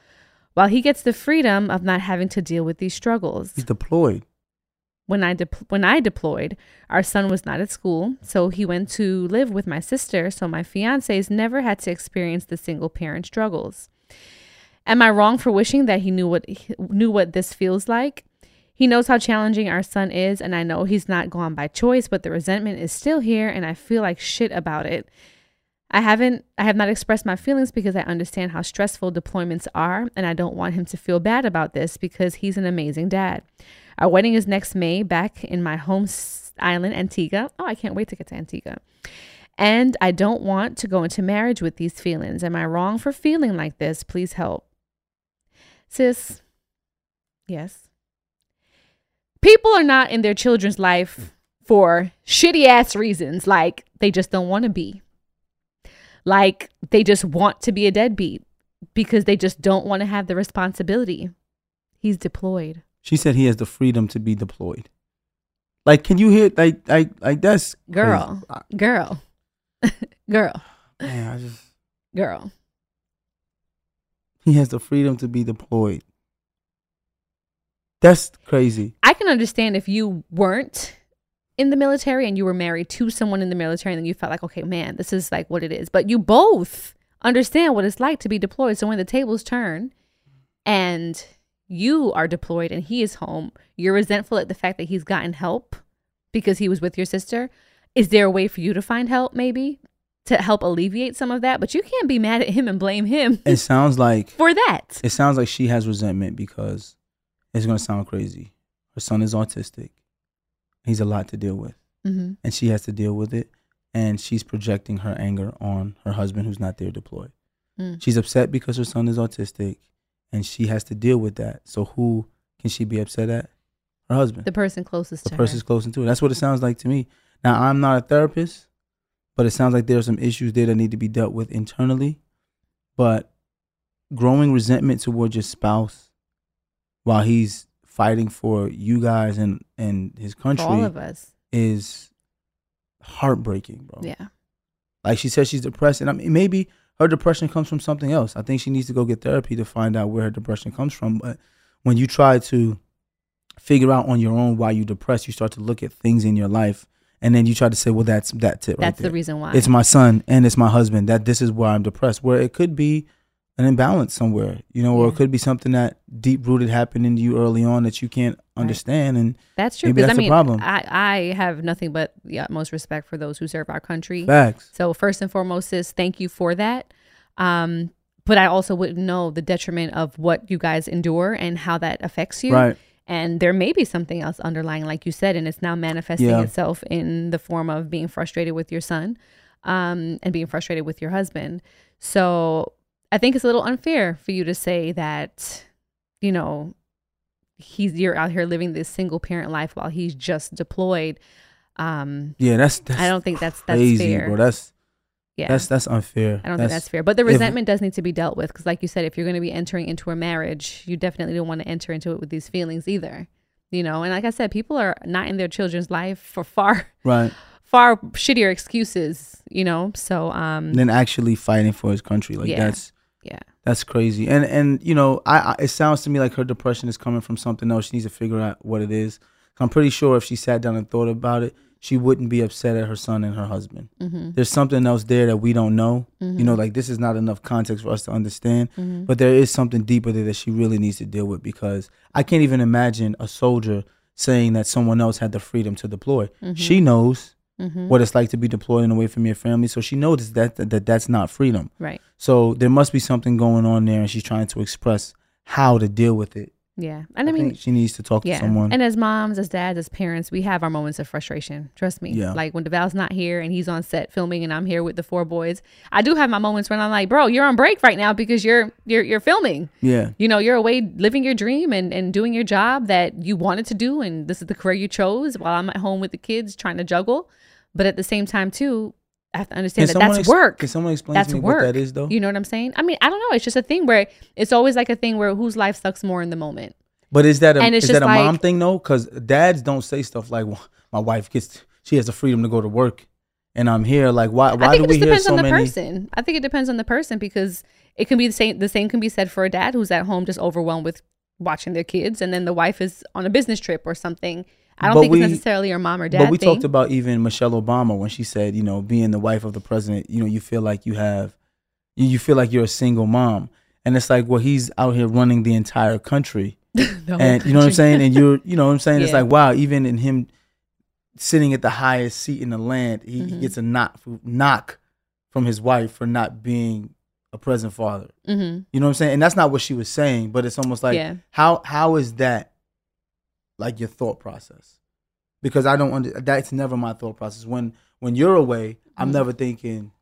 While he gets the freedom of not having to deal with these struggles. He's deployed. When I de- when I deployed, our son was not at school, so he went to live with my sister. So my fiance's never had to experience the single parent struggles. Am I wrong for wishing that he knew what knew what this feels like? He knows how challenging our son is, and I know he's not gone by choice, but the resentment is still here, and I feel like shit about it. I haven't I have not expressed my feelings because I understand how stressful deployments are and I don't want him to feel bad about this because he's an amazing dad. Our wedding is next May back in my home island Antigua. Oh, I can't wait to get to Antigua. And I don't want to go into marriage with these feelings. Am I wrong for feeling like this? Please help. Sis, yes. People are not in their children's life for shitty ass reasons, like they just don't want to be. Like they just want to be a deadbeat because they just don't want to have the responsibility. He's deployed. She said he has the freedom to be deployed. Like, can you hear like like like that's Girl. crazy. Girl. Girl. Man, I just Girl. he has the freedom to be deployed. That's crazy. I can understand if you weren't in the military and you were married to someone in the military and then you felt like, okay, man, this is like what it is. But you both understand what it's like to be deployed. So when the tables turn and you are deployed and he is home, you're resentful at the fact that he's gotten help because he was with your sister. Is there a way for you to find help maybe to help alleviate some of that? But you can't be mad at him and blame him It sounds like for that. it sounds like she has resentment because it's gonna sound crazy. Her son is autistic. He's a lot to deal with. hmm and she has to deal with it and she's projecting her anger on her husband who's not there deployed Mm. she's upset because her son is autistic and she has to deal with that so who can she be upset at her husband The person closest the to person's her. close to it that's what it sounds like to me now i'm not a therapist but it sounds like there are some issues there that need to be dealt with internally but growing resentment towards your spouse while he's fighting for you guys and and his For country all of us. is heartbreaking, bro. Yeah. Like she says she's depressed, and I mean maybe her depression comes from something else. I think she needs to go get therapy to find out where her depression comes from. But when you try to figure out on your own why you're depressed, you start to look at things in your life, and then you try to say, "Well, that's that's it. Right That's the reason why. It's my son and it's my husband. That this is why I'm depressed. Where it could be an imbalance somewhere, you know, or it could be something that deep rooted happened in you early on that you can't understand, and That's true. Maybe I that's the mean, problem. I, I have nothing but the utmost respect for those who serve our country. facts. So first and foremost, sis, thank you for that. Um, but I also wouldn't know the detriment of what you guys endure and how that affects you. Right. And there may be something else underlying, like you said, and it's now manifesting Yeah. itself in the form of being frustrated with your son, um, and being frustrated with your husband. So I think it's a little unfair for you to say that, you know, he's you're out here living this single parent life while he's just deployed. Um, Yeah, that's, that's I don't think that's that's crazy, fair. bro. That's yeah, that's that's unfair. I don't think that's fair. But the if- resentment does need to be dealt with because, like you said, if you're going to be entering into a marriage, you definitely don't want to enter into it with these feelings either. You know, and like I said, people are not in their children's life for far, right. far shittier excuses. You know, so um, Then actually fighting for his country, like Yeah. that's yeah, that's crazy. And and you know, I, I it sounds to me like her depression is coming from something else. She needs to figure out what it is. I'm pretty sure if she sat down and thought about it, she wouldn't be upset at her son and her husband. mm-hmm. There's something else there that we don't know. You know, mm-hmm. like this is not enough context for us to understand. Mm-hmm. But there is something deeper there that she really needs to deal with because I can't even imagine a soldier saying that someone else had the freedom to deploy. Mm-hmm. She knows Mm-hmm. what it's like to be deployed and away from your family, so she knows that, that that that's not freedom. right, So there must be something going on there, and she's trying to express how to deal with it. yeah. And I, mean, think she needs to talk yeah. to someone. And as moms, as dads, as parents, we have our moments of frustration. Trust me. Yeah. Like when Devale's not here and he's on set filming, and I'm here with the four boys. I do have my moments when I'm like, bro, you're on break right now because you're you're you're filming. yeah, you know you're away living your dream and, and doing your job that you wanted to do and this is the career you chose while i'm at home with the kids trying to juggle but at the same time too i have to understand that that's work Can someone explain that's to me work what that is, though? you know what i'm saying i mean i don't know it's just a thing where it's always like a thing where whose life sucks more in the moment But is that a And it's is that a just mom thing though? Because dads don't say stuff like, well, "My wife gets she has the freedom to go to work, and I'm here." Like, why i why think do it we hear depends on the many? person i think it depends on the person because it can be the same the same can be said for a dad who's at home just overwhelmed with watching their kids and then the wife is on a business trip or something i don't But think we- it's necessarily your mom or dad But we thing. talked about even Michelle Obama when she said, you know, being the wife of the president, you know, you feel like you have, you, you feel like you're a single mom, and it's like, well, he's out here running the entire country, The and you know what I'm saying, and you're, you know what I'm saying, it's like, wow, even in him sitting at the highest seat in the land, he, he Mhm. gets a knock knock from his wife for not being a present father. Mhm. You know what I'm saying? And that's not what she was saying, but it's almost like Yeah. how how is that like your thought process? Because I don't under that's never my thought process. When when you're away, I'm Mhm. never thinking,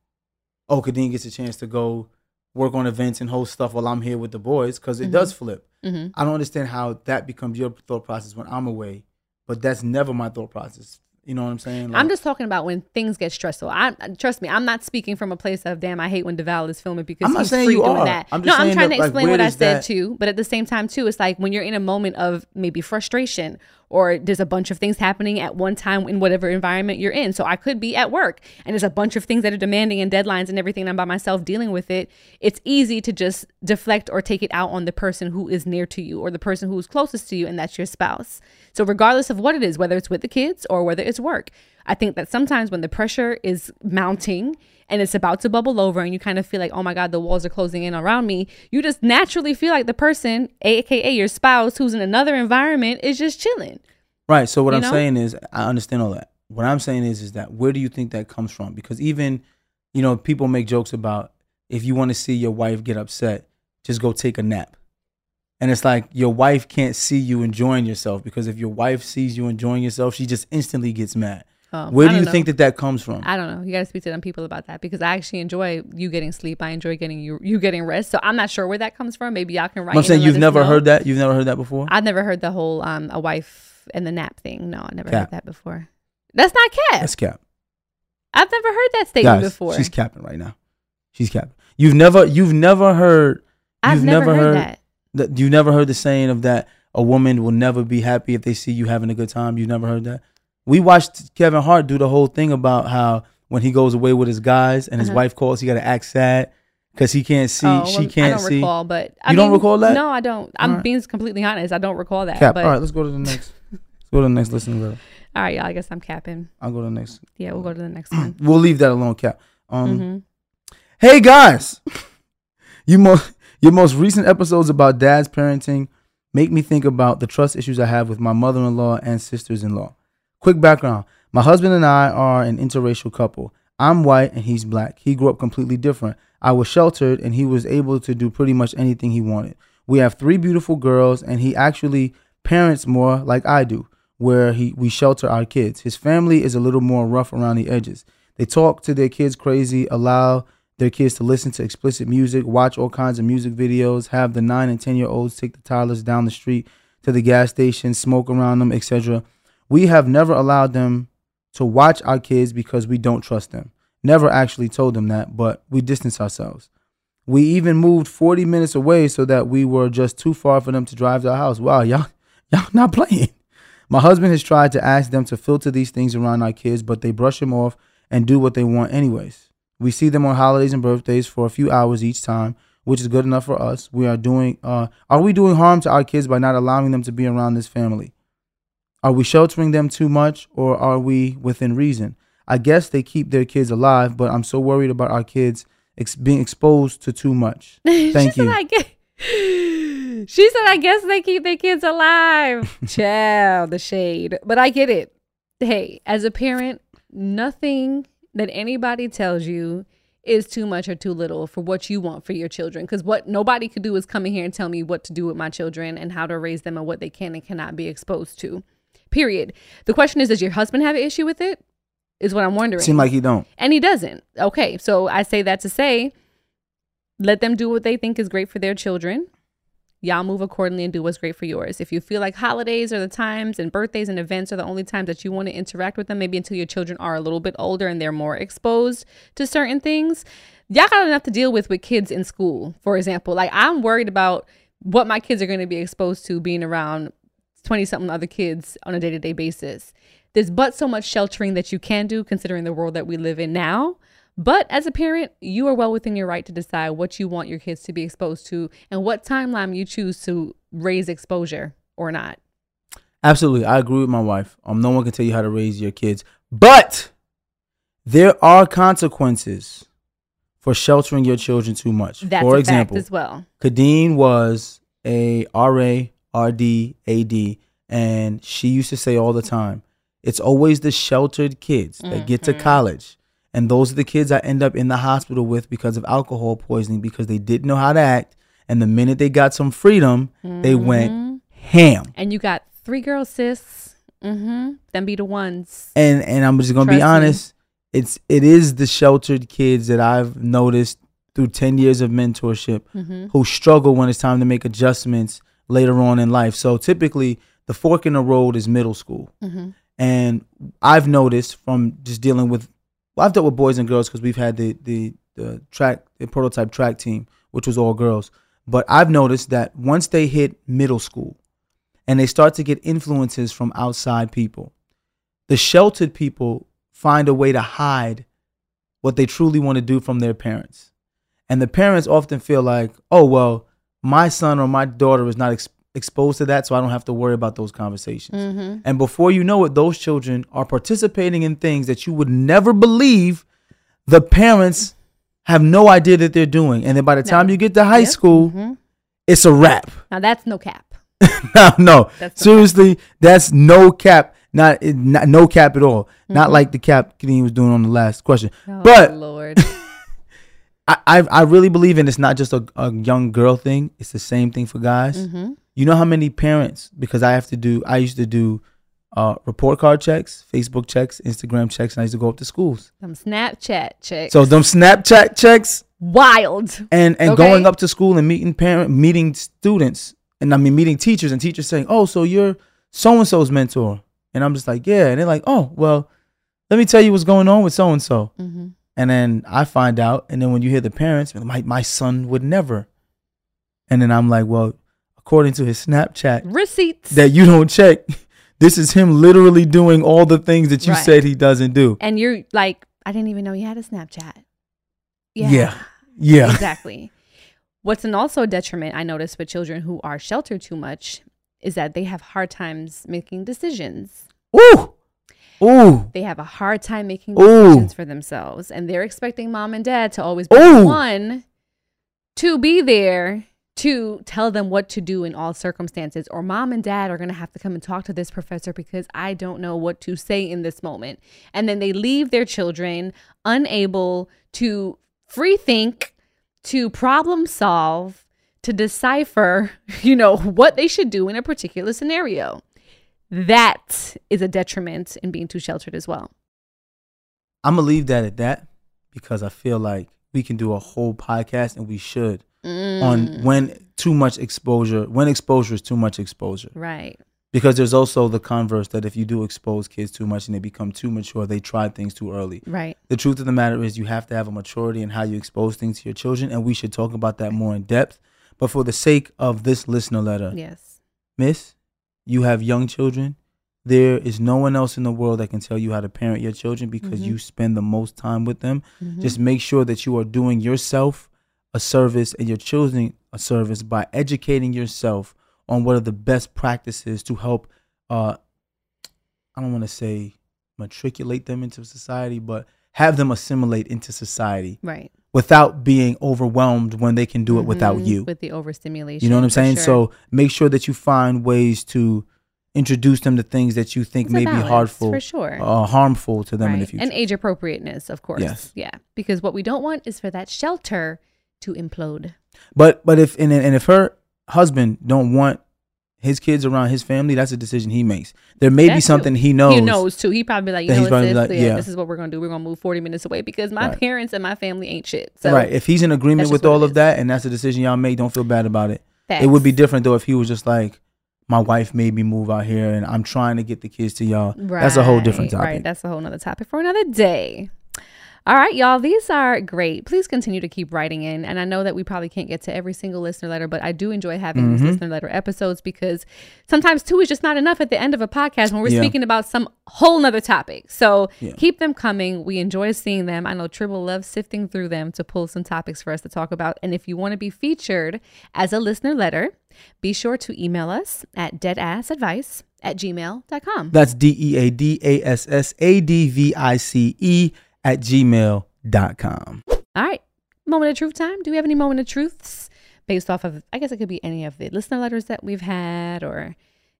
oh, Khadeen gets a chance to go work on events and host stuff while I'm here with the boys because it Mhm. does flip. hmm I don't understand how that becomes your thought process when I'm away, but that's never my thought process. You know what I'm saying? I'm just talking about when things get stressful. I trust me, I'm not speaking from a place of damn. I hate when Devale is filming because I'm not he's saying free you doing are. that. I'm no, I'm trying that, to explain where what I said that- too. But at the same time too, it's like when you're in a moment of maybe frustration or there's a bunch of things happening at one time in whatever environment you're in. So I could be at work and there's a bunch of things that are demanding and deadlines and everything. And I'm by myself dealing with it. It's easy to just deflect or take it out on the person who is near to you or the person who is closest to you, and that's your spouse. So regardless of what it is, whether it's with the kids or whether it's work, I think that sometimes when the pressure is mounting and it's about to bubble over and you kind of feel like, oh my God, the walls are closing in around me, you just naturally feel like the person, aka your spouse, who's in another environment, is just chilling. Right. So what You I'm know? saying is, I understand all that. What I'm saying is, is that where do you think that comes from? Because even, you know, people make jokes about if you want to see your wife get upset, just go take a nap. And it's like your wife can't see you enjoying yourself because if your wife sees you enjoying yourself, she just instantly gets mad. Um, Where do you know. think that that comes from? I don't know. You got to speak to them people about that because I actually enjoy you getting sleep. I enjoy getting you you getting rest. So I'm not sure where that comes from. Maybe y'all can write. I'm saying you've never know. heard that. You've never heard that before. I've never heard the whole um a wife and the nap thing. No, I never Cap. heard that before. That's not cap. That's cap. I've never heard that statement Guys, before. she's capping right now. She's capping. You've never, you've never heard. I've you've never, heard, that. that you never heard the saying of that a woman will never be happy if they see you having a good time. You've never heard that. We watched Kevin Hart do the whole thing about how when he goes away with his guys and his Uh-huh. wife calls, he got to act sad because he can't see. oh, she can't I don't see. recall, but I You don't recall that? No, I don't. I'm Alright. being completely honest. I don't recall that. Cap. But All right, let's go to the next. let's go to the next listening all right, y'all. I guess I'm capping. I'll go to the next. Yeah, we'll go to the next one. We'll leave that alone, Cap. Um, Mhm. Hey guys, you most your most recent episodes about dad's parenting make me think about the trust issues I have with my mother-in-law and sisters-in-law. Quick background: My husband and I are an interracial couple. I'm white and he's black. He grew up completely different. I was sheltered and he was able to do pretty much anything he wanted. We have three beautiful girls and he actually parents more like I do, where he we shelter our kids. His family is a little more rough around the edges. They talk to their kids crazy, allow their kids to listen to explicit music, watch all kinds of music videos, have the 9 and 10 year olds take the toddlers down the street to the gas station, smoke around them, etc. We have never allowed them to watch our kids because we don't trust them. Never actually told them that, but we distance ourselves. We even moved 40 minutes away so that we were just too far for them to drive to our house. Wow, y'all, y'all not playing. My husband has tried to ask them to filter these things around our kids, but they brush them off and do what they want anyways. We see them on holidays and birthdays for a few hours each time, which is good enough for us. We are doing uh are we doing harm to our kids by not allowing them to be around this family? Are we sheltering them too much or are we within reason? I guess they keep their kids alive, but I'm so worried about our kids ex- being exposed to too much. Thank she you. Said, I guess, she said, I guess they keep their kids alive. Child, the shade. But I get it. Hey, as a parent, nothing that anybody tells you is too much or too little for what you want for your children. Because what nobody could do is come in here and tell me what to do with my children and how to raise them and what they can and cannot be exposed to. Period. The question is, does your husband have an issue with it? Is what I'm wondering. Seem like he don't. And he doesn't. Okay. So I say that to say, let them do what they think is great for their children. Y'all move accordingly and do what's great for yours. If you feel like holidays are the times and birthdays and events are the only times that you want to interact with them, maybe until your children are a little bit older and they're more exposed to certain things, y'all got enough to deal with with kids in school, for example. Like, I'm worried about what my kids are going to be exposed to being around 20 something other kids on a day to day basis. There's but so much sheltering that you can do considering the world that we live in now. But as a parent, you are well within your right to decide what you want your kids to be exposed to and what timeline you choose to raise exposure or not. Absolutely, I agree with my wife. Um, no one can tell you how to raise your kids, but there are consequences for sheltering your children too much. That's For example, as well. Khadeen was a RA, RD, AD, and she used to say all the time, it's always the sheltered kids that get to college. And those are the kids I end up in the hospital with because of alcohol poisoning because they didn't know how to act. And the minute they got some freedom, they went ham. And you got three girls, sis. Mm-hmm. Them be the ones. And and I'm just gonna be Trust me. honest, it's it is the sheltered kids that I've noticed through 10 years of mentorship Mm-hmm. who struggle when it's time to make adjustments later on in life. So typically the fork in the road is middle school. Mm-hmm. And I've noticed from just dealing with, well, I've dealt with boys and girls because we've had the, the the track, the prototype track team, which was all girls. But I've noticed that once they hit middle school, and they start to get influences from outside people, the sheltered people find a way to hide what they truly want to do from their parents, and the parents often feel like, oh well, my son or my daughter is not ex- exposed to that, so I don't have to worry about those conversations. Mm-hmm. And before you know it, those children are participating in things that you would never believe the parents have no idea that they're doing. And then by the time No. you get to high school, Mhm. it's a wrap. Now that's no cap. no, no. That's Seriously, that's no cap. Not, not no cap at all. Not Mhm. like the cap Kenny was doing on the last question. Oh, but Lord. I, I I really believe in it's not just a, a young girl thing. It's the same thing for guys. mm-hmm. You know how many parents because I have to do I used to do uh, report card checks, Facebook checks, Instagram checks, and I used to go up to schools. Some Snapchat checks. So them Snapchat checks wild. and and Okay. going up to school and meeting parent meeting students and I mean meeting teachers and teachers saying, "Oh, so you're so and so's mentor," and I'm just like, "Yeah," and they're like, "Oh, well, let me tell you what's going on with so and so," Mm-hmm. And then I find out, and then when you hear the parents, my my son would never, and then I'm like, "Well, according to his Snapchat Receipts. that you don't check." This is him literally doing all the things that you Right. said he doesn't do. and you're like, I didn't even know you had a Snapchat. Yeah. Yeah. exactly. What's an also a detriment I notice with children who are sheltered too much is that they have hard times making decisions. Ooh. Ooh. They have a hard time making Ooh. decisions for themselves, and they're expecting mom and dad to always be Ooh. one to be there to tell them what to do in all circumstances. Or mom and dad are going to have to come and talk to this professor because I don't know what to say in this moment. And then they leave their children unable to free think, to problem solve, to decipher, you know, what they should do in a particular scenario. That is a detriment in being too sheltered as well. I'm gonna leave that at that because I feel like we can do a whole podcast and we should Mm. on when too much exposure, when exposure is too much exposure. Right. Because there's also the converse that if you do expose kids too much and they become too mature, they try things too early. Right. The truth of the matter is you have to have a maturity in how you expose things to your children, and we should talk about that more in depth. But for the sake of this listener letter, Yes. Miss, you have young children. There is no one else in the world that can tell you how to parent your children because Mhm. you spend the most time with them. Mhm. Just make sure that you are doing yourself a service and your children a service by educating yourself on what are the best practices to help uh I don't want to say matriculate them into society, but have them assimilate into society right. Without being overwhelmed when they can do it without Mhm. you. With the overstimulation. You know what I'm saying? sure. So make sure that you find ways to introduce them to things that you think It's may be balance, harmful, for sure. uh, harmful to them in the Right. future. And age appropriateness, of course. Yes. Yeah. Because what we don't want is for that shelter to implode. but but if and, and if her husband don't want his kids around his family, that's a decision he makes. There may be something he knows. He knows too. He probably like, you know probably sis? like, yeah, yeah. this is what we're gonna do. We're gonna move 40 minutes away because my Right. parents and my family ain't shit. So right. If he's in agreement with all of that and that's a decision y'all make, don't feel bad about it. facts. It would be different though if he was just like, My wife made me move out here and I'm trying to get the kids to y'all. That's a whole different topic. Right. That's a whole nother topic for another day. All right, y'all. These are great. Please continue to keep writing in. And I know that we probably can't get to every single listener letter, but I do enjoy having these Mhm. listener letter episodes because sometimes two is just not enough at the end of a podcast when we're Yeah. speaking about some whole nother topic. So Yeah. keep them coming. We enjoy seeing them. I know Tribble loves sifting through them to pull some topics for us to talk about. And if you want to be featured as a listener letter, be sure to email us at deadassadvice at gmail.com. That's D E A D A S S A D V I C E at gmail.com. All right. Moment of truth time. Do we have any moment of truths based off of, I guess it could be any of the listener letters that we've had or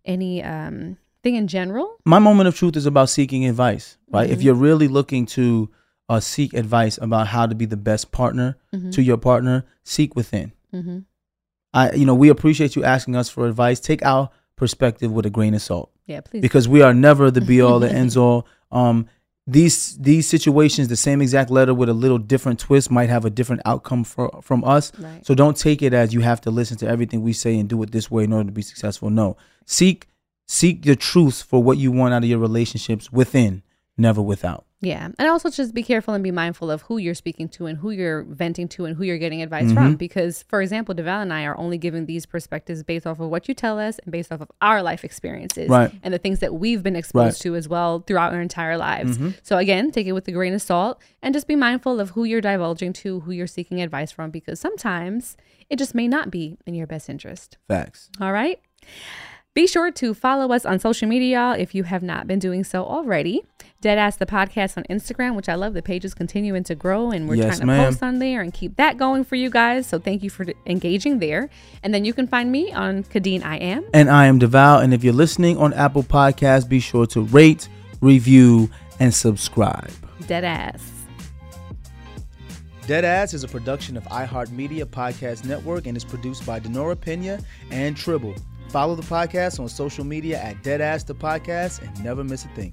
any um, thing in general? My moment of truth is about seeking advice, right? If Mhm. you're really looking to uh, seek advice about how to be the best partner Mhm. to your partner, seek within. Mm-hmm. I, you know, we appreciate you asking us for advice. Take our perspective with a grain of salt Yeah, please. because we are never the be all, the ends all. Um, these these situations, the same exact letter with a little different twist might have a different outcome for, from us. Right. So don't take it as you have to listen to everything we say and do it this way in order to be successful. No, seek seek the truth for what you want out of your relationships within, never without. Yeah. And also just be careful and be mindful of who you're speaking to and who you're venting to and who you're getting advice Mm-hmm. from. Because, for example, Devale and I are only giving these perspectives based off of what you tell us and based off of our life experiences Right. and the things that we've been exposed Right. Mm-hmm. to as well throughout our entire lives. So, again, take it with a grain of salt and just be mindful of who you're divulging to, who you're seeking advice from, because sometimes it just may not be in your best interest. Facts. All right. Be sure to follow us on social media if you have not been doing so already. Deadass the podcast on Instagram, which I love. The page is continuing to grow, and we're Yes, trying to ma'am. post on there and keep that going for you guys. So thank you for engaging there. And then you can find me on Khadeen I Am. And I am Devale. And if you're listening on Apple Podcasts, be sure to rate, review, and subscribe. Deadass. Deadass is a production of iHeartMedia Podcast Network and is produced by Denora Pena and Tribble. Follow the podcast on social media at Deadass the Podcast and never miss a thing.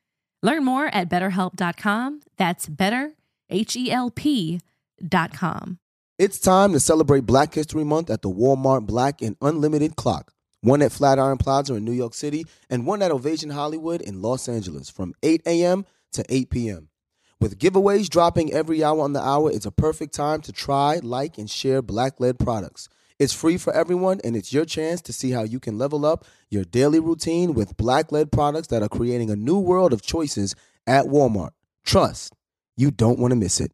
Learn more at betterhelp.com. That's better, H E L P.com. It's time to celebrate Black History Month at the Walmart Black and Unlimited Clock. One at Flatiron Plaza in New York City and one at Ovation Hollywood in Los Angeles from 8 a.m. to 8 p.m. With giveaways dropping every hour on the hour, it's a perfect time to try, like, and share black led products. It's free for everyone, and it's your chance to see how you can level up your daily routine with black led products that are creating a new world of choices at Walmart. Trust, you don't want to miss it.